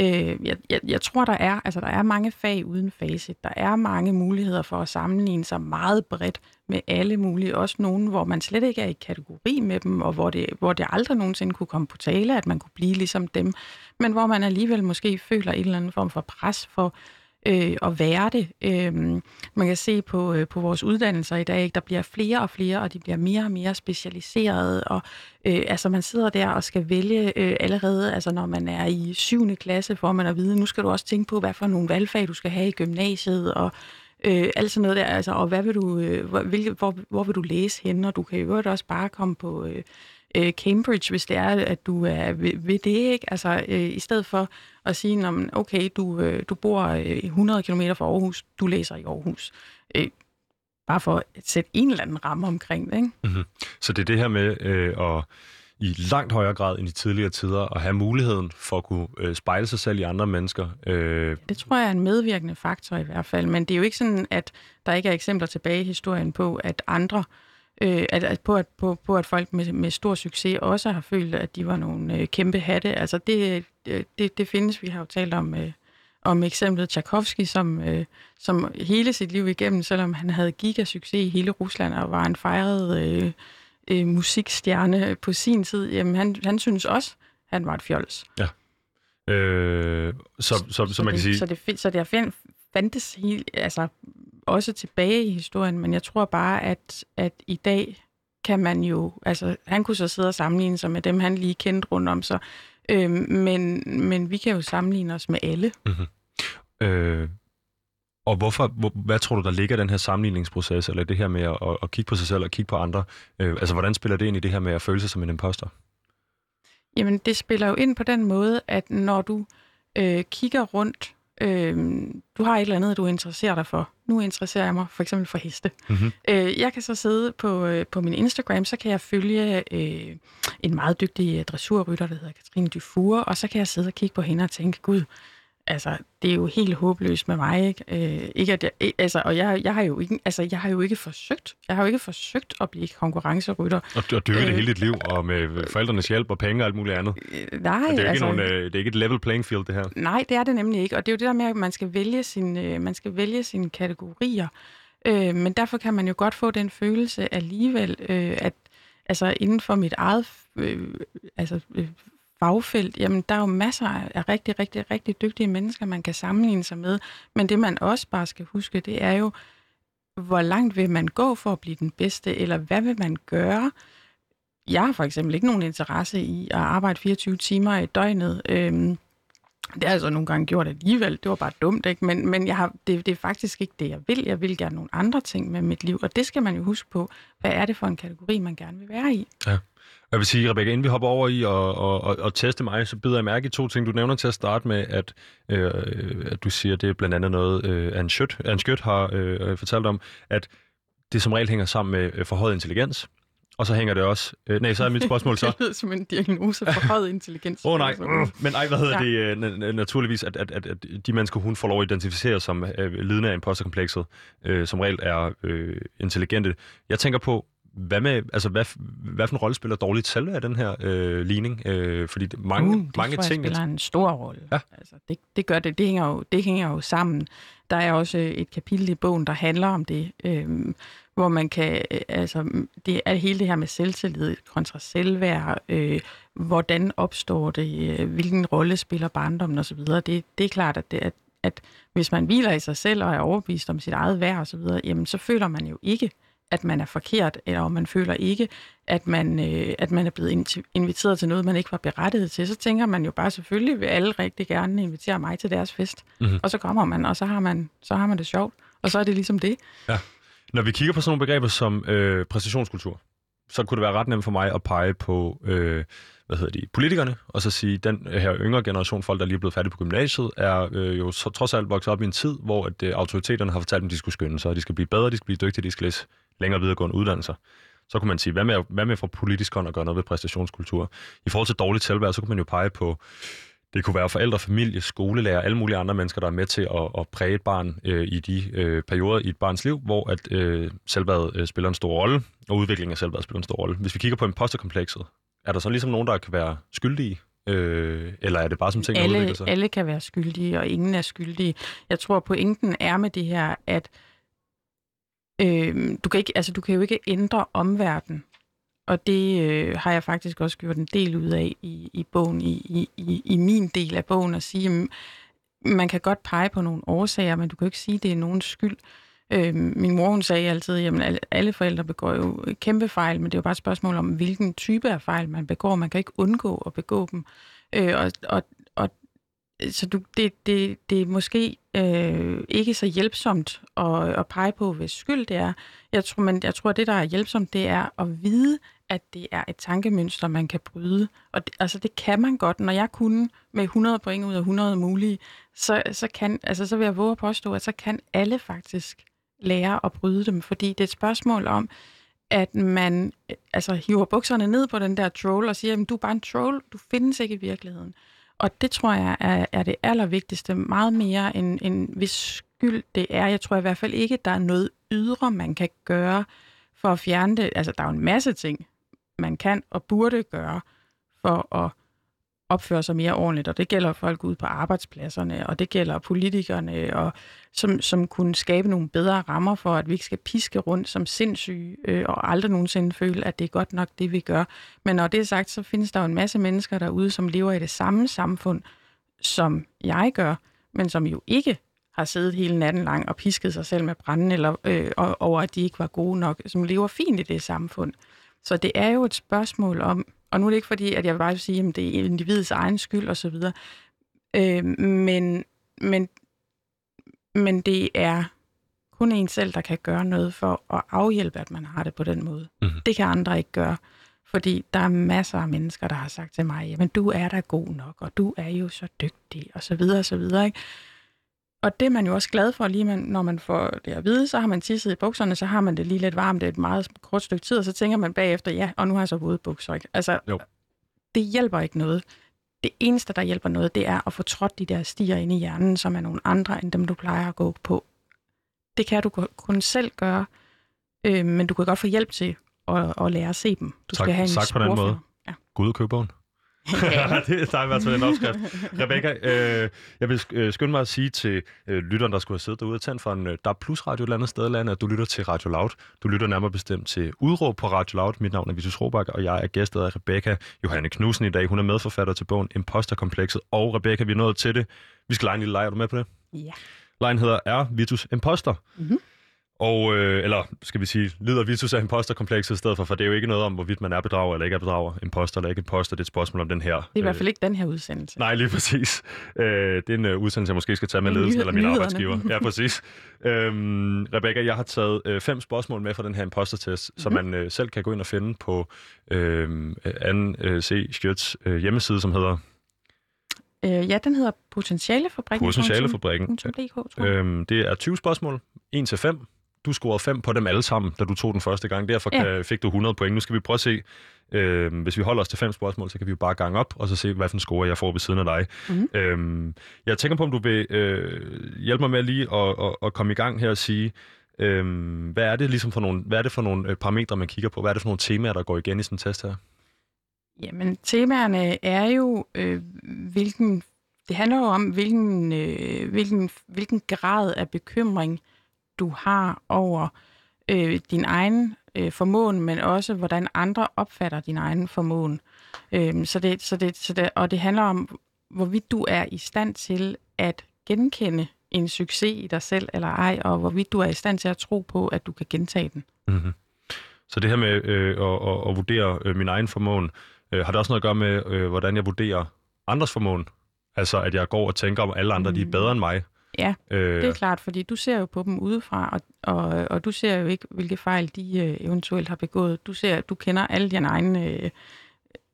øh, jeg, jeg, jeg tror, der er, altså der er mange fag uden facit, der er mange muligheder for at sammenligne sig meget bredt med alle mulige, også nogen, hvor man slet ikke er i kategori med dem, og hvor det, hvor det aldrig nogensinde kunne komme på tale, at man kunne blive ligesom dem, men hvor man alligevel måske føler en eller anden form for pres for, øh, Øh, at være det. Øh, man kan se på, øh, på vores uddannelser i dag, der bliver flere og flere, og de bliver mere og mere specialiserede. Og øh, altså man sidder der og skal vælge øh, allerede, altså når man er i 7. klasse, får man at vide, nu skal du også tænke på, hvad for nogle valgfag du skal have i gymnasiet, og øh, alt sådan noget der, altså, og hvad vil du, øh, hvor, hvilke, hvor, hvor vil du læse hen, og du kan jo også bare komme på... Øh, øh, Cambridge, hvis det er, at du er ved, ved det, ikke? Altså, øh, i stedet for at sige, okay, du, øh, du bor 100 km fra Aarhus, du læser i Aarhus. Øh, bare for at sætte en eller anden ramme omkring det, ikke? Mm-hmm. Så det er det her med øh, at i langt højere grad end i tidligere tider at have muligheden for at kunne øh, spejle sig selv i andre mennesker. Øh. Det tror jeg er en medvirkende faktor i hvert fald, men det er jo ikke sådan, at der ikke er eksempler tilbage i historien på, at andre øh, øh, at, at på, at, på, på at folk med, med stor succes også har følt, at de var nogle øh, kæmpe hatte. Altså det, det, det findes, vi har jo talt om, øh, om eksemplet Tchaikovsky, som, øh, som hele sit liv igennem, selvom han havde gigasucces i hele Rusland og var en fejret øh, øh, musikstjerne på sin tid, jamen han, han synes også, han var et fjols. Ja. Øh, så, så, så, så man det, kan sige... Så det, så det er fandtes helt, altså også tilbage i historien, men jeg tror bare, at, at i dag kan man jo, altså han kunne så sidde og sammenligne sig med dem, han lige kendte rundt om sig, øh, men, men vi kan jo sammenligne os med alle. Mm-hmm. Øh, Og hvorfor, hvor, hvad tror du, der ligger i den her sammenligningsproces, eller det her med at, at kigge på sig selv og kigge på andre? Øh, altså, hvordan spiller det ind i det her med at føle sig som en imposter? Jamen, det spiller jo ind på den måde, at når du øh, kigger rundt, øh, du har et eller andet, du interesserer dig for. Nu interesserer jeg mig for eksempel for heste. Mm-hmm. Øh, jeg kan så sidde på, øh, på min Instagram, så kan jeg følge øh, en meget dygtig dressurrytter, der hedder Katrine Dufour, og så kan jeg sidde og kigge på hende og tænke, gud, altså, det er jo helt håbløst med mig, ikke? Øh, ikke at jeg, altså, og jeg, jeg, har jo ikke, altså, jeg har jo ikke forsøgt. Jeg har jo ikke forsøgt at blive konkurrencerytter. Og, og dyrke øh, det hele dit liv, og med forældrenes hjælp og penge og alt muligt andet. Øh, nej, det er, ikke altså, nogen, øh, det er ikke et level playing field, det her. Nej, det er det nemlig ikke. Og det er jo det der med, at man skal vælge, sin, øh, man skal vælge sine kategorier. Øh, men derfor kan man jo godt få den følelse alligevel, øh, at altså inden for mit eget øh, altså, øh, fagfelt, jamen der er jo masser af rigtig, rigtig, rigtig dygtige mennesker, man kan sammenligne sig med. Men det man også bare skal huske, det er jo, hvor langt vil man gå for at blive den bedste, eller hvad vil man gøre? Jeg har for eksempel ikke nogen interesse i at arbejde 24 timer i døgnet. Øhm, det har jeg så nogle gange gjort alligevel. Det var bare dumt, ikke? Men, men jeg har, det, det er faktisk ikke det, jeg vil. Jeg vil gerne nogle andre ting med mit liv, og det skal man jo huske på. Hvad er det for en kategori, man gerne vil være i? Ja. Jeg vil sige, Rebecca, inden vi hopper over i og, og, og, og teste mig, så byder jeg mærke i to ting. Du nævner til at starte med, at, øh, at du siger, at det er blandt andet noget, øh, Anne Schødt, Anne Schødt har øh, fortalt om, at det som regel hænger sammen med øh, forhøjet intelligens. Og så hænger det også... Øh, nej, så er mit spørgsmål så... det lyder som en diagnose for høj intelligens. Åh oh, nej, mm, men ej, hvad hedder ja. det? Øh, naturligvis, at, at, at, at de mennesker, hun får lov at identificere som øh, lidende af imposterkomplekset, øh, som regel er øh, intelligente. Jeg tænker på, hvad med, altså hvad, hvad for en rolle spiller dårligt selv af den her øh, ligning? Øh, fordi det, mange, uh, det mange tror, ting... Det spiller en stor rolle. Ja. Altså, det, det gør det. Det hænger, jo, det hænger jo sammen. Der er også et kapitel i bogen, der handler om det, øh, hvor man kan, øh, altså, det er hele det her med selvtillid kontra selvværd, øh, hvordan opstår det, øh, hvilken rolle spiller barndommen osv. Det, det er klart, at, det, at, at hvis man hviler i sig selv og er overbevist om sit eget værd osv., jamen så føler man jo ikke, at man er forkert, eller man føler ikke, at man, øh, at man er blevet inviteret til noget, man ikke var berettiget til, så tænker man jo bare, selvfølgelig vil alle rigtig gerne invitere mig til deres fest. Mm-hmm. Og så kommer man, og så har man, så har man det sjovt. Og så er det ligesom det. Ja. Når vi kigger på sådan nogle begreber som øh, præstationskultur, så kunne det være ret nemt for mig at pege på øh, hvad hedder de, politikerne, og så sige, den her yngre generation folk, der lige er blevet færdige på gymnasiet, er øh, jo så, trods alt vokset op i en tid, hvor at, øh, autoriteterne har fortalt dem, at de skulle skynde sig, de skal blive bedre, de skal blive dygtige, de skal læse længere videregående uddannelser. Så kunne man sige, hvad med, hvad med fra politisk hånd at gøre noget ved præstationskultur? I forhold til dårligt selvværd, så kunne man jo pege på, det kunne være forældre, familie, skolelærer, alle mulige andre mennesker, der er med til at, at præge et barn øh, i de øh, perioder i et barns liv, hvor at øh, selvværd øh, spiller en stor rolle, og udviklingen af selvværd spiller en stor rolle. Hvis vi kigger på imposterkomplekset, er der så ligesom nogen, der kan være skyldige? Øh, eller er det bare som ting, alle, der udvikler sig? Alle kan være skyldige, og ingen er skyldige. Jeg tror, pointen er med det her, at øh, du, kan ikke, altså, du kan jo ikke ændre omverdenen. Og det øh, har jeg faktisk også gjort en del ud af i, i bogen, i, i, i min del af bogen, at sige, at man kan godt pege på nogle årsager, men du kan jo ikke sige, at det er nogen skyld. Øh, min mor hun sagde altid, at alle, forældre begår jo kæmpe fejl, men det er jo bare et spørgsmål om, hvilken type af fejl man begår. Man kan ikke undgå at begå dem. Øh, og, og, og så du, det, det, det er måske øh, ikke så hjælpsomt at, at pege på, hvis skyld det er. Jeg tror, men jeg tror, at det, der er hjælpsomt, det er at vide, at det er et tankemønster, man kan bryde. Og det, altså, det kan man godt. Når jeg kunne med 100 point ud af 100 mulige, så, så, kan, altså, så vil jeg våge at påstå, at så kan alle faktisk lære at bryde dem, fordi det er et spørgsmål om, at man øh, altså, hiver bukserne ned på den der troll og siger, at du er bare en troll, du findes ikke i virkeligheden. Og det tror jeg er, er det allervigtigste, meget mere end, end hvis skyld det er. Jeg tror i hvert fald ikke, at der er noget ydre, man kan gøre for at fjerne det. Altså, der er jo en masse ting, man kan og burde gøre for at opføre sig mere ordentligt, og det gælder folk ude på arbejdspladserne, og det gælder politikerne, og som, som kunne skabe nogle bedre rammer for, at vi ikke skal piske rundt som sindssyge, øh, og aldrig nogensinde føle, at det er godt nok det, vi gør. Men når det er sagt, så findes der jo en masse mennesker derude, som lever i det samme samfund, som jeg gør, men som jo ikke har siddet hele natten lang og pisket sig selv med branden, eller øh, over at de ikke var gode nok, som lever fint i det samfund. Så det er jo et spørgsmål om, og nu er det ikke fordi, at jeg vil bare sige, at det er individets egen skyld osv., øh, men, men, men det er kun en selv, der kan gøre noget for at afhjælpe, at man har det på den måde. Mhm. Det kan andre ikke gøre. Fordi der er masser af mennesker, der har sagt til mig, jamen du er da god nok, og du er jo så dygtig, og så videre, og så videre. Ikke? Og det er man jo også glad for, lige man, når man får det at vide, så har man tisset i bukserne, så har man det lige lidt varmt, det er et meget kort stykke tid, og så tænker man bagefter, ja, og nu har jeg så våde bukser. Ikke? Altså, Jo. det hjælper ikke noget. Det eneste, der hjælper noget, det er at få trådt de der stier ind i hjernen, som er nogle andre, end dem du plejer at gå på. Det kan du kun selv gøre, øh, men du kan godt få hjælp til at, at lære at se dem. Du Sagt- skal have en sagt på den måde. Gå ud og køb bogen. Ja. det, der er i hvert fald en opskrift. Rebecca, øh, jeg vil øh, skynde mig at sige til øh, lytteren, der skulle have siddet derude og tændt for en øh, der er plus radio et eller andet sted i landet, at du lytter til Radio Loud. Du lytter nærmere bestemt til Udråb på Radio Loud. Mit navn er Vitus Robak, og jeg er gæstet af Rebecca Johanne Knudsen i dag. Hun er medforfatter til bogen Imposterkomplekset. Og Rebecca, vi er nået til det. Vi skal lege en lille leg. Er du med på det? ja. Lejen hedder Er Vitus Imposter? Mhm. Og, øh, eller skal vi sige, lider Vitus af imposterkomplekset i stedet for, for det er jo ikke noget om, hvorvidt man er bedrager eller ikke er bedrager. Imposter eller ikke imposter, det er et spørgsmål om den her. Det er i hvert fald ikke den her udsendelse. Nej, lige præcis. Øh, det er en uh, udsendelse, jeg måske skal tage med ledelsen eller min nyhederne. arbejdsgiver. Ja, præcis. Øhm, Rebecca, jeg har taget øh, fem spørgsmål med fra den her impostertest, mm-hmm. som man øh, selv kan gå ind og finde på øh, anden øh, C. Skjøts øh, hjemmeside, som hedder Øh, ja, den hedder Potentialefabrikken. Potentialefabrikken. .dk, tror jeg. Øhm, det er 20 spørgsmål, 1 til 5. Du scorede 5 på dem alle sammen, da du tog den første gang. Derfor Ja. fik du 100 point. Nu skal vi prøve at se, øhm, hvis vi holder os til fem spørgsmål, så kan vi jo bare gange op, og så se, hvad for en score jeg får ved siden af dig. Mhm. Øhm, jeg tænker på, om du vil øh, hjælpe mig med lige at, at, at komme i gang her og sige, øhm, hvad er det ligesom for nogle, hvad er det for nogle øh, parametre, man kigger på? Hvad er det for nogle temaer, der går igen i sådan en test her? Jamen, temaerne er jo, øh, hvilken... Det handler jo om, hvilken, øh, hvilken, hvilken grad af bekymring du har over øh, din egen øh, formåen, men også hvordan andre opfatter din egen formåen. Øh, så det, så det, så det, og det handler om, hvorvidt du er i stand til at genkende en succes i dig selv eller ej, og hvorvidt du er i stand til at tro på, at du kan gentage den. Mm-hmm. Så det her med øh, at, at, at vurdere øh, min egen formåen, øh, har det også noget at gøre med, øh, hvordan jeg vurderer andres formåen? Altså, at jeg går og tænker om alle andre, mm. de er Mm. bedre end mig. Ja, Øh, Det er klart, fordi du ser jo på dem udefra, og, og, og du ser jo ikke, hvilke fejl de øh, eventuelt har begået. Du ser, du kender alle dine egne øh,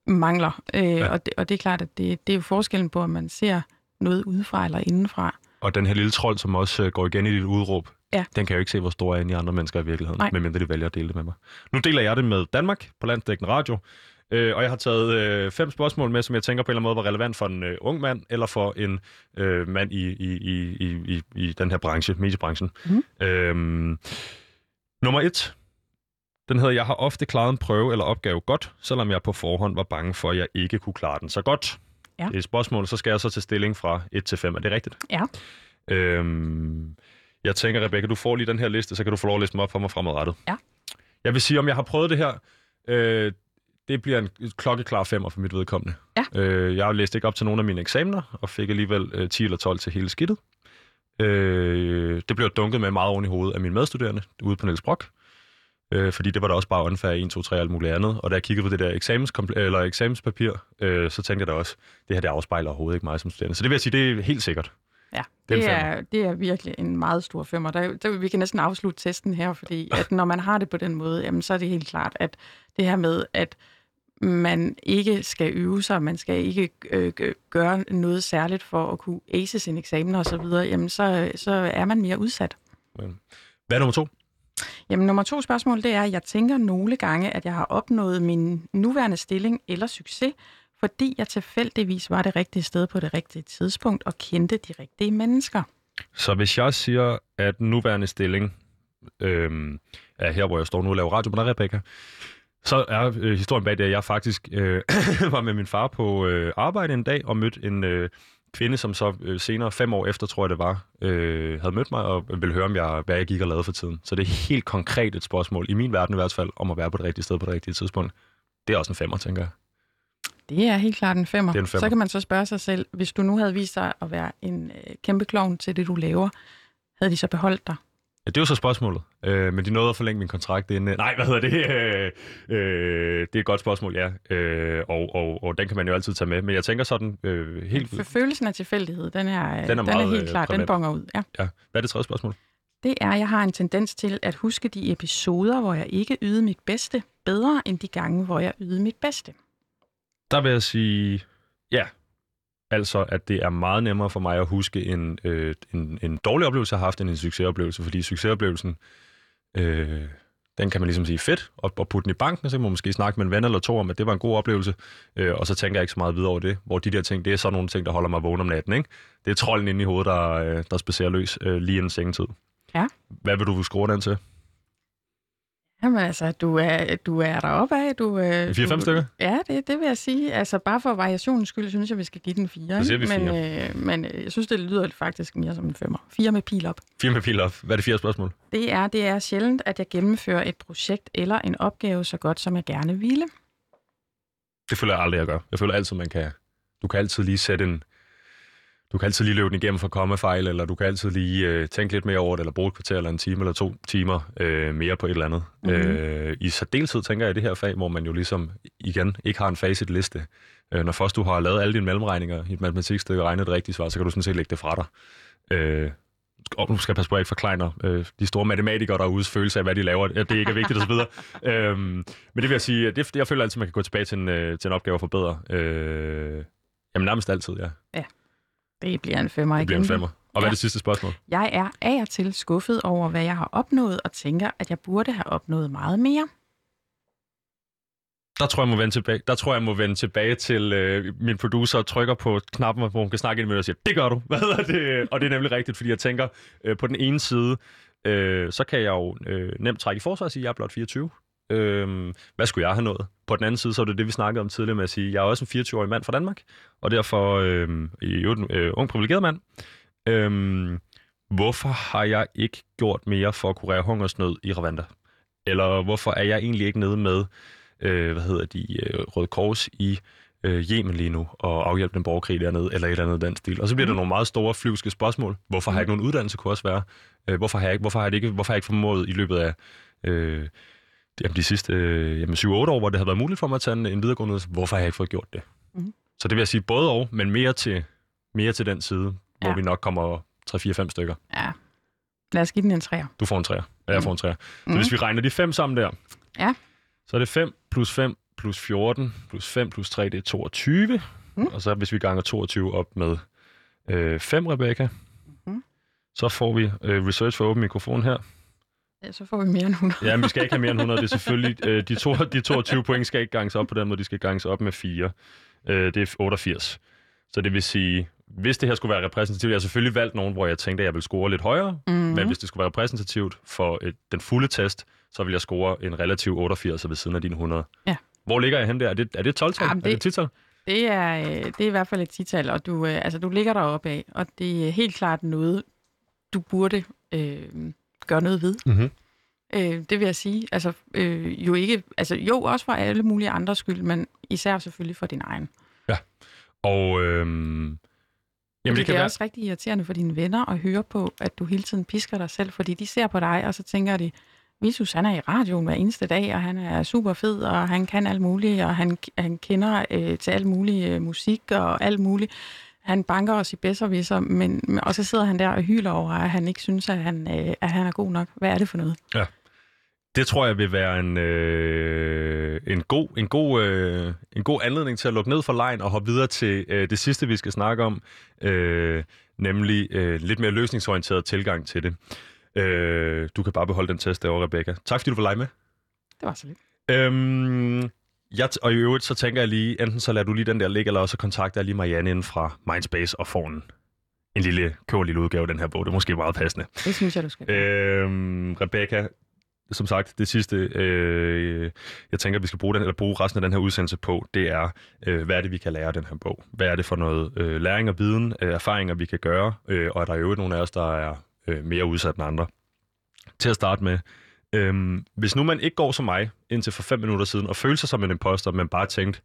mangler, øh, ja. og, det, og det er klart, at det, det er jo forskellen på, om man ser noget udefra eller indenfra. Og den her lille trold, som også øh, går igen i dit udråb, Ja. den kan jeg jo ikke se, hvor stor er inde i andre mennesker i virkeligheden, Nej. medmindre de vælger at dele det med mig. Nu deler jeg det med Danmark på Landsdækkende Radio, øh, og jeg har taget øh, fem spørgsmål med, som jeg tænker på en eller anden måde var relevant for en øh, ung mand, eller for en øh, mand i, i, i, i, i, i den her branche, mediebranchen. Mhm. Øhm, nummer et. Den hedder, jeg har ofte klaret en prøve eller opgave godt, selvom jeg på forhånd var bange for, at jeg ikke kunne klare den så godt. Ja. Det er et spørgsmål, så skal jeg så til stilling fra 1 til 5. Er det rigtigt? Ja. Øhm, jeg tænker, Rebecca, du får lige den her liste, så kan du få lov at læse dem op for mig fremadrettet. Ja. Jeg vil sige, om jeg har prøvet det her, øh, det bliver en klokkeklar femmer for mit vedkommende. Ja. Øh, jeg har læst ikke op til nogle af mine eksamener, og fik alligevel øh, 10 eller 12 til hele skidtet. Øh, det blev dunket med meget oven i hovedet af mine medstuderende ude på Niels Brock. Øh, fordi det var da også bare unfair 1, 2, 3 og alt muligt andet. Og da jeg kiggede på det der eksamens eller eksamenspapir, øh, så tænkte jeg da også, det her det afspejler overhovedet ikke mig som studerende. Så det vil jeg sige, det er helt sikkert. Ja, Det er er, det er virkelig en meget stor femmer. Der, der, vi kan næsten afslutte testen her, fordi at når man har det på den måde, jamen, så er det helt klart, at det her med, at man ikke skal øve sig, man skal ikke øh, gø- gøre noget særligt for at kunne ace sin eksamen og så videre, jamen så, så er man mere udsat. Hvad er nummer to? Jamen nummer to spørgsmål, det er, at jeg tænker nogle gange, at jeg har opnået min nuværende stilling eller succes, fordi jeg tilfældigvis var det rigtige sted på det rigtige tidspunkt og kendte de rigtige mennesker. Så hvis jeg siger, at den nuværende stilling øh, er her, hvor jeg står nu og laver radio med dig, Rebecca, så er øh, historien bag det, at jeg faktisk øh, var med min far på øh, arbejde en dag og mødte en øh, kvinde, som så øh, senere, fem år efter, tror jeg det var, øh, havde mødt mig og ville høre, om jeg, hvad jeg gik og lavede for tiden. Så det er helt konkret et spørgsmål, i min verden i hvert fald, om at være på det rigtige sted på det rigtige tidspunkt. Det er også en femmer, tænker jeg. Det er helt klart en femmer. Det er en femmer. Så kan man så spørge sig selv, hvis du nu havde vist dig at være en øh, kæmpe klovn til det, du laver, havde de så beholdt dig? Ja, det er jo så spørgsmålet. Øh, men de nåede at forlænge min kontrakt inden... Nej, hvad hedder det? Øh, øh, det er et godt spørgsmål, ja. Øh, og, og, og den kan man jo altid tage med. Men jeg tænker sådan øh, helt... For følelsen af tilfældighed, den er, Den er den er helt øh, klar. Den privat. bonger ud, ja. Ja. Hvad er det tredje spørgsmål? Det er, at jeg har en tendens til at huske de episoder, hvor jeg ikke ydede mit bedste, bedre end de gange, hvor jeg ydede mit bedste. Der vil jeg sige, ja. Altså, at det er meget nemmere for mig at huske en, øh, en, en dårlig oplevelse, jeg har haft, end en succesoplevelse. Fordi succesoplevelsen, øh, den kan man ligesom sige fedt, og, og putte den i banken, og så kan man måske snakke med en ven eller to om, at det var en god oplevelse. Øh, og så tænker jeg ikke så meget videre over det. Hvor de der ting, det er sådan nogle ting, der holder mig vågen om natten. Ikke? Det er trolden inde i hovedet, der, øh, der spacerer løs øh, lige inden sengetid. Ja. Hvad vil du skrue den til? Jamen altså, du er, du er deroppe af. Du, øh, Fire-fem du- stykker? Ja, det, det vil jeg sige. Altså, bare for variationens skyld, synes jeg, vi skal give den fire. Så siger vi men, øh, men øh, jeg synes, det lyder faktisk mere som en femmer. Fire med pil op. Fire med pil op. Hvad er det fire spørgsmål? Det er, det er sjældent, at jeg gennemfører et projekt eller en opgave så godt, som jeg gerne ville. Det føler jeg aldrig, jeg gør. Jeg føler altid, man kan... Du kan altid lige sætte en... Du kan altid lige løbe den igennem for kommefejl, eller du kan altid lige øh, tænke lidt mere over det, eller bruge et kvarter eller en time eller to timer øh, mere på et eller andet. Mhm. Mm-hmm. Øh, I særdeleshed tænker jeg i det her fag, hvor man jo ligesom igen ikke har en facitliste. Øh, når først du har lavet alle dine mellemregninger i et matematikstykke og regnet det rigtige svar, så kan du sådan set lægge det fra dig. Øh, og nu skal jeg passe på, at jeg ikke forklejner øh, de store matematikere derudes følelse af, hvad de laver. Det ikke er vigtigt osv. øhm, men det vil jeg sige, det, jeg føler altid, at man kan gå tilbage til en, øh, til en opgave og forbedre. Øh, jamen nærmest altid, ja. Det bliver en femmer Det bliver igen. en femmer. Og hvad er det sidste spørgsmål? Jeg er af og til skuffet over, hvad jeg har opnået, og tænker, at jeg burde have opnået meget mere. Der tror jeg, må vende tilbage, der tror jeg, må vende tilbage til øh, min producer og trykker på knappen, hvor hun kan snakke ind med og siger, det gør du. Hvad hedder det? Og det er nemlig rigtigt, fordi jeg tænker, øh, på den ene side, øh, så kan jeg jo øh, nemt trække i forsvar og sige, at jeg er blot 24. Øh, hvad skulle jeg have nået? På den anden side, så er det det, vi snakkede om tidligere med at sige, jeg er også en 24-årig mand fra Danmark, og derfor øh, i øvrigt en øh, ung privilegeret mand. Øh, hvorfor har jeg ikke gjort mere for at kurere hungersnød i Rwanda? Eller hvorfor er jeg egentlig ikke nede med øh, hvad hedder de, øh, Røde Kors i øh, Yemen lige nu, og afhjælpe den borgerkrig dernede, eller et eller andet den stil. Og så bliver der nogle meget store flyvske spørgsmål. Hvorfor har jeg ikke nogen uddannelse, kunne også være. Øh, hvorfor, har jeg ikke, hvorfor, har jeg ikke, hvorfor har jeg ikke formået i løbet af øh, jamen, de sidste øh, jamen, 7-8 år, hvor det har været muligt for mig at tage en, en videregående uddannelse, hvorfor har jeg ikke fået gjort det? Mhm. Så det vil jeg sige både og, men mere til, mere til den side, hvor Ja. vi nok kommer 3-4-5 stykker. Ja. Lad os give den en træer. Du får en træer, og jeg får en træer. Så Mhm. hvis vi regner de fem sammen der, Ja. så er det 5 plus 5 plus 14 plus 5 plus 3, det er 22. Mhm. Og så hvis vi ganger 22 op med øh, 5, Rebecca, Mhm. så får vi øh, research for åben mikrofon her. Ja, så får vi mere end 100. Ja, men vi skal ikke have mere end 100. Det er selvfølgelig, øh, de, to, de 22 point skal ikke ganges op på den måde, de skal ganges op med 4. Øh, det er 88. Så det vil sige, hvis det her skulle være repræsentativt, jeg har selvfølgelig valgt nogen, hvor jeg tænkte, at jeg ville score lidt højere, Mm. men hvis det skulle være repræsentativt for et, den fulde test, så vil jeg score en relativ 88 ved siden af dine 100. Ja. Hvor ligger jeg hen der? Er det, er det 12-tal? Jamen, Er det det- 10-tal? Det er, øh, det er i hvert fald et tital, og du, øh, altså, du ligger deroppe af, og det er helt klart noget, du burde øh, gøre noget ved. Mhm. Øh, det vil jeg sige. Altså, øh, jo ikke, altså, jo, også for alle mulige andres skyld, men især selvfølgelig for din egen. Og øhm, Jamen, det, det er være... også rigtig irriterende for dine venner at høre på, at du hele tiden pisker dig selv, fordi de ser på dig, og så tænker de, Visus, han er i radioen hver eneste dag, og han er super fed, og han kan alt muligt, og han, han kender øh, til alt muligt øh, musik og alt muligt. Han banker os i bedserviser, men og så sidder han der og hyler over, at han ikke synes, at han, øh, at han er god nok. Hvad er det for noget? Det tror jeg vil være en, øh, en, god, en, god, øh, en god anledning til at lukke ned for lejen og hoppe videre til øh, det sidste, vi skal snakke om, øh, nemlig øh, lidt mere løsningsorienteret tilgang til det. Øh, du kan bare beholde den test derovre, Rebecca. Tak fordi du var live med. Det var så lidt. Øhm, jeg t- og i øvrigt, så tænker jeg lige, enten så lader du lige den der ligge, eller også så kontakter jeg lige Marianne inden fra Mindspace og får en, en lille, køber lille udgave af den her bog. Det er måske meget passende. Det synes jeg, du skal. Øhm, Rebecca, som sagt, det sidste, øh, jeg tænker, vi skal bruge, den, eller bruge resten af den her udsendelse på, det er, øh, hvad er det, vi kan lære af den her bog? Hvad er det for noget øh, læring og viden, øh, erfaringer, vi kan gøre? Øh, og er der i øvrigt nogle af os, der er øh, mere udsat end andre? Til at starte med, øh, hvis nu man ikke går som mig indtil for fem minutter siden, og føler sig som en imposter, men bare tænkt,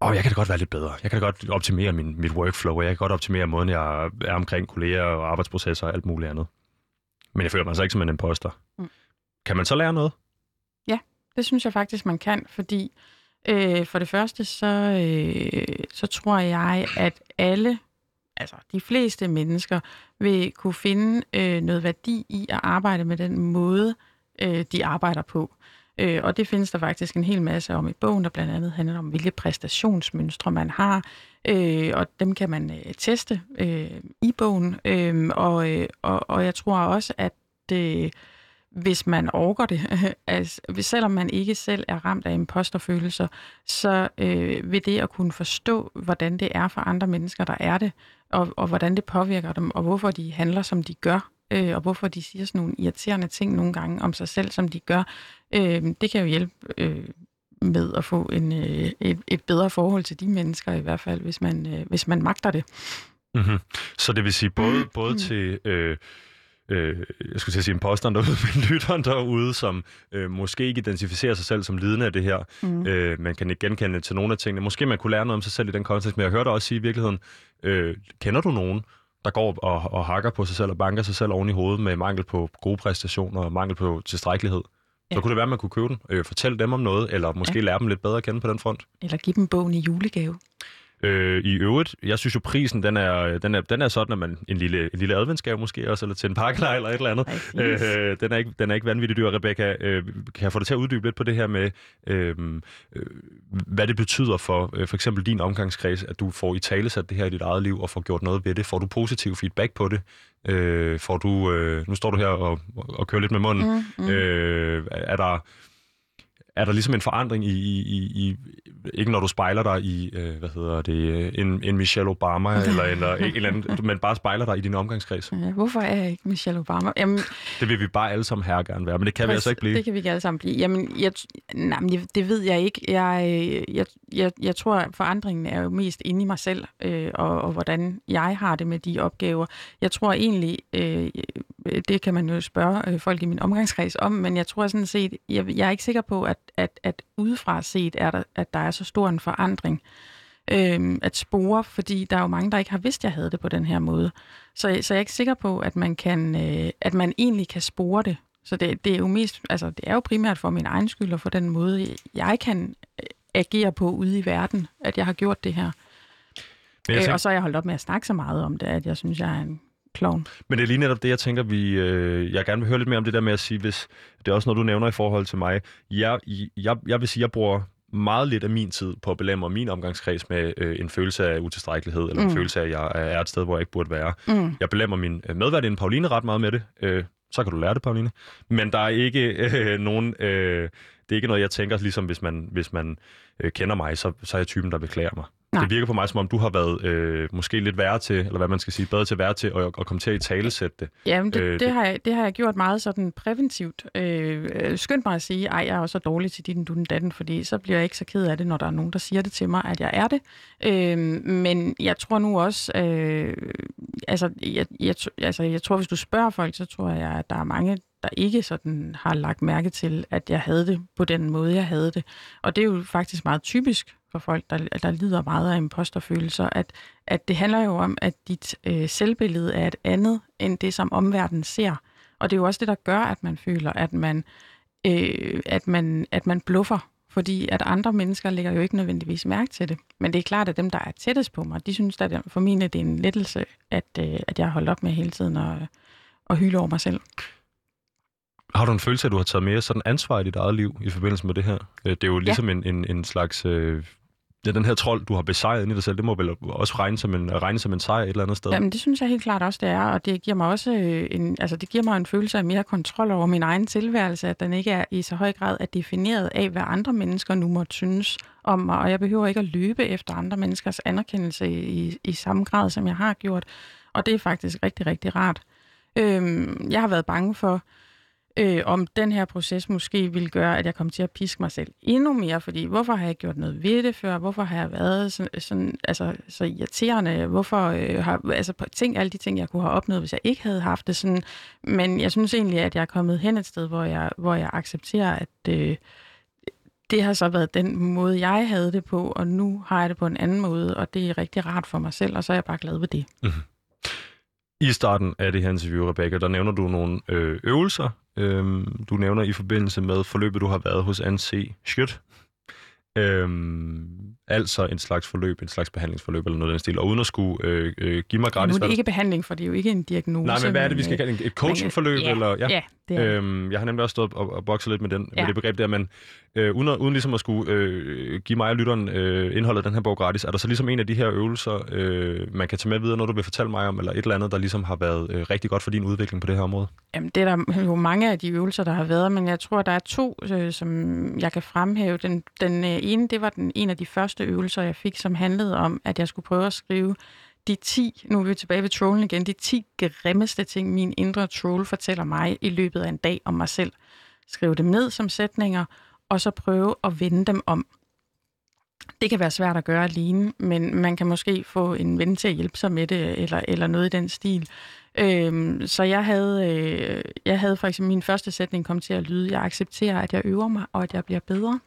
åh, oh, jeg kan da godt være lidt bedre. Jeg kan da godt optimere min, mit workflow, og jeg kan godt optimere måden, jeg er omkring kolleger og arbejdsprocesser og alt muligt andet Men jeg føler mig altså ikke som en imposter. Mm. Kan man så lære noget? Ja, det synes jeg faktisk, man kan, fordi øh, for det første, så, øh, så tror jeg, at alle, altså de fleste mennesker, vil kunne finde øh, noget værdi i at arbejde med den måde, øh, de arbejder på. Øh, og det findes der faktisk en hel masse om i bogen, der blandt andet handler om, hvilke præstationsmønstre man har, øh, og dem kan man øh, teste øh, i bogen. Øh, og, øh, og, og jeg tror også, at øh, hvis man overgår det, altså, selvom man ikke selv er ramt af imposterfølelser, så øh, vil det at kunne forstå, hvordan det er for andre mennesker, der er det, og, og hvordan det påvirker dem, og hvorfor de handler, som de gør, øh, og hvorfor de siger sådan nogle irriterende ting nogle gange om sig selv, som de gør, øh, det kan jo hjælpe øh, med at få en, øh, et, et bedre forhold til de mennesker i hvert fald, hvis man, øh, hvis man magter det. Mm-hmm. Så det vil sige både, både mm. til... Øh øh, jeg skulle til at sige imposteren derude, men lytteren derude, som øh, måske ikke identificerer sig selv som lidende af det her. Mm. Øh, man kan ikke genkende til nogle af tingene. Måske man kunne lære noget om sig selv i den kontekst, men jeg hørte også sige i virkeligheden, øh, kender du nogen, der går og, og hakker på sig selv og banker sig selv oven i hovedet med mangel på gode præstationer og mangel på tilstrækkelighed? Ja. Så kunne det være, at man kunne købe den, øh, fortælle dem om noget, eller måske ja. lære dem lidt bedre at kende på den front. Eller give dem bogen i julegave. Øh, I øvrigt, jeg synes jo, prisen den er, den er, den er sådan, at man en lille, en lille adventsgave måske også, eller til en pakkelej eller et eller andet. øh, den, er ikke, den er ikke vanvittigt dyr, Rebecca. Øh, kan jeg få dig til at uddybe lidt på det her med, øh, øh, hvad det betyder for øh, for eksempel din omgangskreds, at du får i talesat det her i dit eget liv, og får gjort noget ved det? Får du positiv feedback på det? Øh, får du, øh, nu står du her og, og kører lidt med munden. Mm, mm. Øh, er der er der ligesom en forandring i, i, i ikke når du spejler dig i, øh, hvad hedder det, en, en Michelle Obama, eller, eller en, eller anden, men bare spejler dig i din omgangskreds? Ja, hvorfor er jeg ikke Michelle Obama? Jamen, det vil vi bare alle sammen her gerne være, men det kan præcis, vi altså ikke blive. Det kan vi ikke alle sammen blive. Jamen, jeg, nej, men det ved jeg ikke. Jeg, jeg, jeg, jeg tror, at forandringen er jo mest inde i mig selv, øh, og, og hvordan jeg har det med de opgaver. Jeg tror egentlig, øh, det kan man jo spørge øh, folk i min omgangskreds om, men jeg tror sådan set, jeg, jeg er ikke sikker på, at, at, at udefra set, er der, at der er så stor en forandring øh, at spore, fordi der er jo mange, der ikke har vidst, at jeg havde det på den her måde. Så, så jeg er ikke sikker på, at man, kan, øh, at man egentlig kan spore det. Så det, det er jo mest, altså det er jo primært for min egen skyld, og for den måde, jeg kan øh, agere på ude i verden, at jeg har gjort det her. Øh, og så har jeg holdt op med at snakke så meget om det, at jeg synes, jeg er en klovn. Men det er lige netop det, jeg tænker, vi, øh, jeg gerne vil høre lidt mere om det der med at sige, hvis det er også noget, du nævner i forhold til mig. Jeg, jeg, jeg vil sige, jeg bruger meget lidt af min tid på at belemre min omgangskreds med øh, en følelse af utilstrækkelighed, eller mm. en følelse af, at jeg er et sted, hvor jeg ikke burde være. Mm. Jeg belemmer min øh, medværtinde Pauline ret meget med det. Øh, så kan du lære det, Pauline. Men der er ikke øh, nogen... Øh, det er ikke noget, jeg tænker, ligesom hvis man, hvis man øh, kender mig, så, så er jeg typen, der beklager mig. Nej. Det virker på mig, som om du har været øh, måske lidt værre til, eller hvad man skal sige, bedre til at være til at, at komme til at i talesætte det. Jamen, det, øh, det, har jeg, det har jeg gjort meget sådan præventivt. Øh, øh skyndt mig at sige, ej, jeg er også dårlig til din, du den datten, fordi så bliver jeg ikke så ked af det, når der er nogen, der siger det til mig, at jeg er det. Øh, men jeg tror nu også, øh, altså, jeg, jeg, altså, jeg tror, hvis du spørger folk, så tror jeg, at der er mange, der ikke sådan har lagt mærke til, at jeg havde det på den måde, jeg havde det. Og det er jo faktisk meget typisk for folk, der, der lider meget af imposterfølelser, at, at det handler jo om, at dit øh, selvbillede er et andet end det, som omverdenen ser. Og det er jo også det, der gør, at man føler, at man, øh, at man, at man bluffer, fordi at andre mennesker lægger jo ikke nødvendigvis mærke til det. Men det er klart, at dem, der er tættest på mig, de synes da for min det er en lettelse, at, øh, at jeg har holdt op med hele tiden at, at hyle over mig selv. Har du en følelse af, at du har taget mere sådan ansvar i dit eget liv i forbindelse med det her? Øh, det er jo ligesom ja. en, en, en slags... Øh, ja, den her trold, du har besejret ind i dig selv, det må vel også regne som en, regne som en sejr et eller andet sted? Jamen, det synes jeg helt klart også, det er, og det giver mig også øh, en, altså, det giver mig en følelse af mere kontrol over min egen tilværelse, at den ikke er i så høj grad er defineret af, hvad andre mennesker nu måtte synes om mig, og jeg behøver ikke at løbe efter andre menneskers anerkendelse i, i samme grad, som jeg har gjort, og det er faktisk rigtig, rigtig rart. Øhm, jeg har været bange for, øh, øh, om den her proces måske ville gøre, at jeg kom til at piske mig selv endnu mere, fordi hvorfor har jeg gjort noget ved det før? Hvorfor har jeg været sådan, sådan altså, så irriterende? Hvorfor øh, har, altså ting, alle de ting, jeg kunne have opnået, hvis jeg ikke havde haft det sådan. Men jeg synes egentlig, at jeg er kommet hen et sted, hvor jeg, hvor jeg accepterer, at øh, det har så været den måde, jeg havde det på, og nu har jeg det på en anden måde, og det er rigtig rart for mig selv, og så er jeg bare glad ved det. Mm-hmm. I starten af det her interview, Rebecca, der nævner du nogle øh, øvelser. Øhm, du nævner i forbindelse med forløbet, du har været hos NC Schødt. Øhm, altså en slags forløb, en slags behandlingsforløb eller noget af den stil. Og uden at skulle øh, øh, give mig gratis... Nu er det ikke behandling, for det er jo ikke en diagnose. Nej, men hvad er det, vi skal kalde Et coachingforløb? ja, eller, ja, ja, det er øhm, Jeg har nemlig også stået og, og bokset lidt med, den, ja. Med det begreb der, men øh, uden, uden ligesom at skulle øh, give mig og lytteren øh, indholdet af den her bog gratis, er der så ligesom en af de her øvelser, øh, man kan tage med videre, noget du vil fortælle mig om, eller et eller andet, der ligesom har været øh, rigtig godt for din udvikling på det her område? Jamen, det er der jo mange af de øvelser, der har været, men jeg tror, der er to, øh, som jeg kan fremhæve. Den, den øh, ene, det var den en af de første øvelser, jeg fik, som handlede om, at jeg skulle prøve at skrive de 10, nu er vi tilbage ved trollen igen, de 10 grimmeste ting, min indre troll fortæller mig i løbet af en dag om mig selv. Skrive dem ned som sætninger, og så prøve at vende dem om. Det kan være svært at gøre alene, men man kan måske få en ven til at hjælpe sig med det, eller, eller noget i den stil. Øhm, så jeg havde, øh, jeg havde for eksempel min første sætning kom til at lyde, jeg accepterer, at jeg øver mig, og at jeg bliver bedre.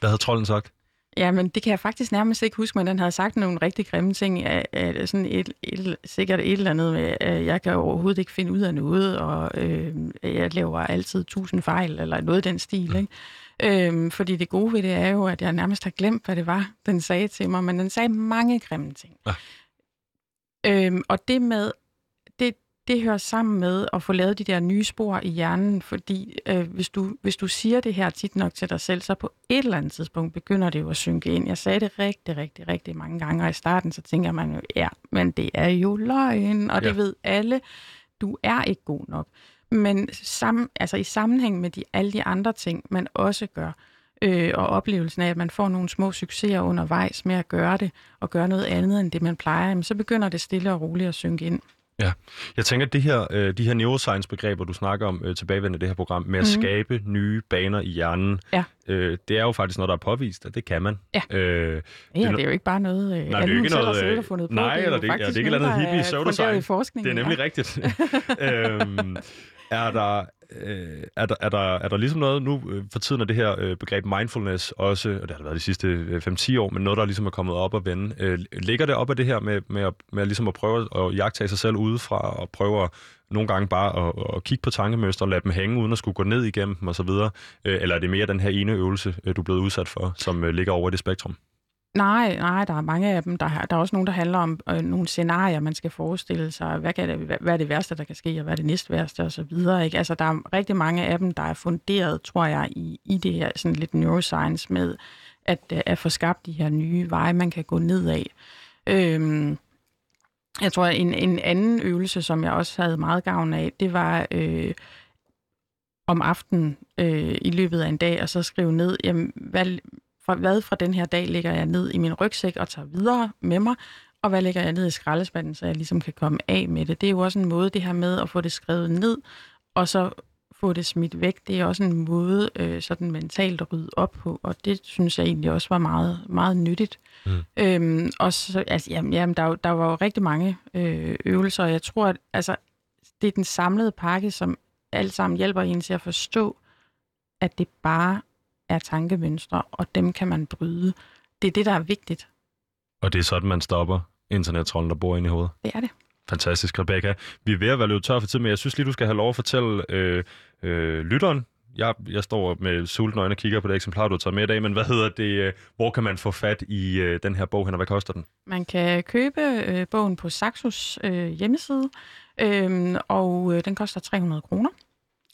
Hvad havde trolden sagt? Ja, men det kan jeg faktisk nærmest ikke huske, men den havde sagt nogle rigtig grimme ting. Af, af sådan et, et, sikkert et eller andet med, at jeg kan overhovedet ikke finde ud af noget, og øh, jeg laver altid tusind fejl, eller noget i den stil. Ikke? Øhm, fordi det gode ved det er jo, at jeg nærmest har glemt, hvad det var, den sagde til mig, men den sagde mange grimme ting. Ah. Øhm, og det med, det, hører sammen med at få lavet de der nye spor i hjernen, fordi øh, hvis, du, hvis du siger det her tit nok til dig selv, så på et eller andet tidspunkt begynder det jo at synke ind. Jeg sagde det rigtig, rigtig, rigtig mange gange, og i starten så tænker man jo, ja, men det er jo løgn, og det Ja. ved alle. Du er ikke god nok. Men sammen, altså i sammenhæng med de, alle de andre ting, man også gør, øh, og oplevelsen af, at man får nogle små succeser undervejs med at gøre det, og gøre noget andet end det, man plejer, jamen, så begynder det stille og roligt at synke ind. Jeg tænker, at det her, øh, de her neuroscience-begreber, du snakker om øh, tilbagevendende det her program, med at Mhm. skabe nye baner i hjernen, Ja. øh, det er jo faktisk noget, der er påvist, at det kan man. Ja. Øh, Ja, Det er det, er jo ikke bare noget, øh, Nej, det er ikke selv noget, har øh, og fundet på. nej, det eller jo det- ja, det er ikke et noget, eller hippie er pseudoscience. det er nemlig ja. rigtigt. øhm, er, der, øh, er, der, er, der, er der ligesom noget, nu øh, for tiden er det her øh, begreb mindfulness også, og det har det været de sidste øh, 5-10 år, men noget, der ligesom er kommet op og vende. Øh, ligger det op af det her med, med, at, med at, ligesom at prøve at jagtage sig selv udefra, og prøve at nogle gange bare at, at kigge på tankemønstre og lade dem hænge, uden at skulle gå ned igennem dem osv.? Øh, eller er det mere den her ene øvelse, øh, du er blevet udsat for, som øh, ligger over i det spektrum? Nej, nej, der er mange af dem. Der, der er også nogle, der handler om øh, nogle scenarier, man skal forestille sig. Hvad, kan det, hvad, hvad er det værste, der kan ske, og hvad er det næst værste, og så videre. Ikke? Altså, der er rigtig mange af dem, der er funderet, tror jeg, i, i det her sådan lidt neuroscience med at, øh, at få skabt de her nye veje, man kan gå ned af. Øhm, jeg tror, en, en anden øvelse, som jeg også havde meget gavn af, det var øh, om aftenen øh, i løbet af en dag, og så skrive ned, jamen, hvad, fra, hvad fra den her dag lægger jeg ned i min rygsæk og tager videre med mig, og hvad lægger jeg ned i skraldespanden, så jeg ligesom kan komme af med det. Det er jo også en måde, det her med at få det skrevet ned, og så få det smidt væk, det er også en måde øh, sådan mentalt at rydde op på, og det synes jeg egentlig også var meget, meget nyttigt. Mm. Øhm, og så, altså, jamen, jamen, der, er jo- der var jo rigtig mange øh, øvelser, og jeg tror, at altså, det er den samlede pakke, som alt sammen hjælper en til at forstå, at det bare er tankemønstre, og dem kan man bryde. Det er det, der er vigtigt. Og det er sådan, man stopper internettrollen, der bor inde i hovedet. Det er det. Fantastisk, Rebecca. Vi er ved at være løbet tør for tid, men jeg synes lige, du skal have lov at fortælle øh, øh, lytteren. Jeg, jeg står med sultne øjne og kigger på det eksemplar, du har taget med i dag, men hvad hedder det? Øh, hvor kan man få fat i øh, den her bog hen, og hvad koster den? Man kan købe øh, bogen på Saxos øh, hjemmeside, øh, og øh, den koster 300 kroner.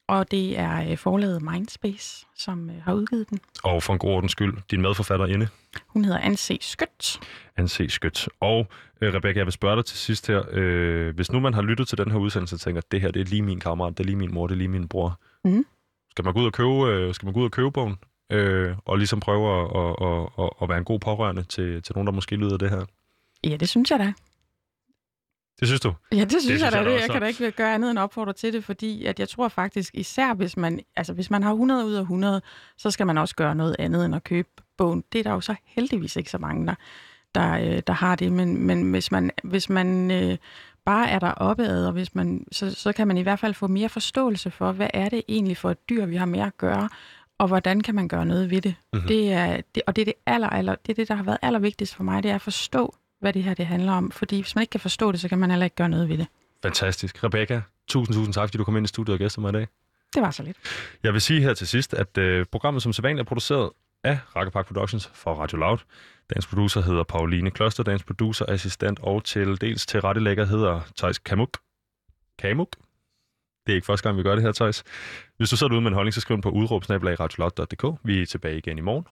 Og det er øh, forlaget Mindspace, som øh, har udgivet den. Og for en god ordens skyld, din medforfatter inde, Hun hedder Anse Skødt. Anse Skødt. Og øh, Rebecca, jeg vil spørge dig til sidst her. Øh, hvis nu man har lyttet til den her udsendelse og tænker, det her det er lige min kammerat, det er lige min mor, det er lige min bror. Mhm. Skal man gå ud og købe, øh, skal man gå ud og købe bogen? Øh, og ligesom prøve at, at, at, at, at være en god pårørende til, til nogen, der måske lyder det her. Ja, det synes jeg da. Det synes du? Ja, det synes, synes jeg jeg da. Det. også. Jeg kan da ikke gøre andet end opfordre til det, fordi at jeg tror faktisk, især hvis man, altså hvis man har 100 ud af 100, så skal man også gøre noget andet end at købe bogen. Det er der jo så heldigvis ikke så mange, der, der, øh, der har det. Men, men hvis man, hvis man øh, bare er der oppe ad, og hvis man, så, så kan man i hvert fald få mere forståelse for, hvad er det egentlig for et dyr, vi har med at gøre, og hvordan kan man gøre noget ved det. Mhm. Mm-hmm. det, er, det og det er det, aller, aller, det er det, der har været allervigtigst for mig, det er at forstå, hvad det her det handler om. Fordi hvis man ikke kan forstå det, så kan man heller ikke gøre noget ved det. Fantastisk. Rebecca, tusind, tusind tak, fordi du kom ind i studiet og gæster mig i dag. Det var så lidt. Jeg vil sige her til sidst, at øh, programmet som sædvanligt er produceret af Rakkepark Productions for Radio Loud. Dagens producer hedder Pauline Kloster, dagens producer, assistent og til dels til rettelægger hedder Thijs Kamuk. Kamuk? Det er ikke første gang, vi gør det her, Thijs. Hvis du sidder ude med en holdning, så skriv den på udråbsnabelag radioloud.dk. Vi er tilbage igen i morgen.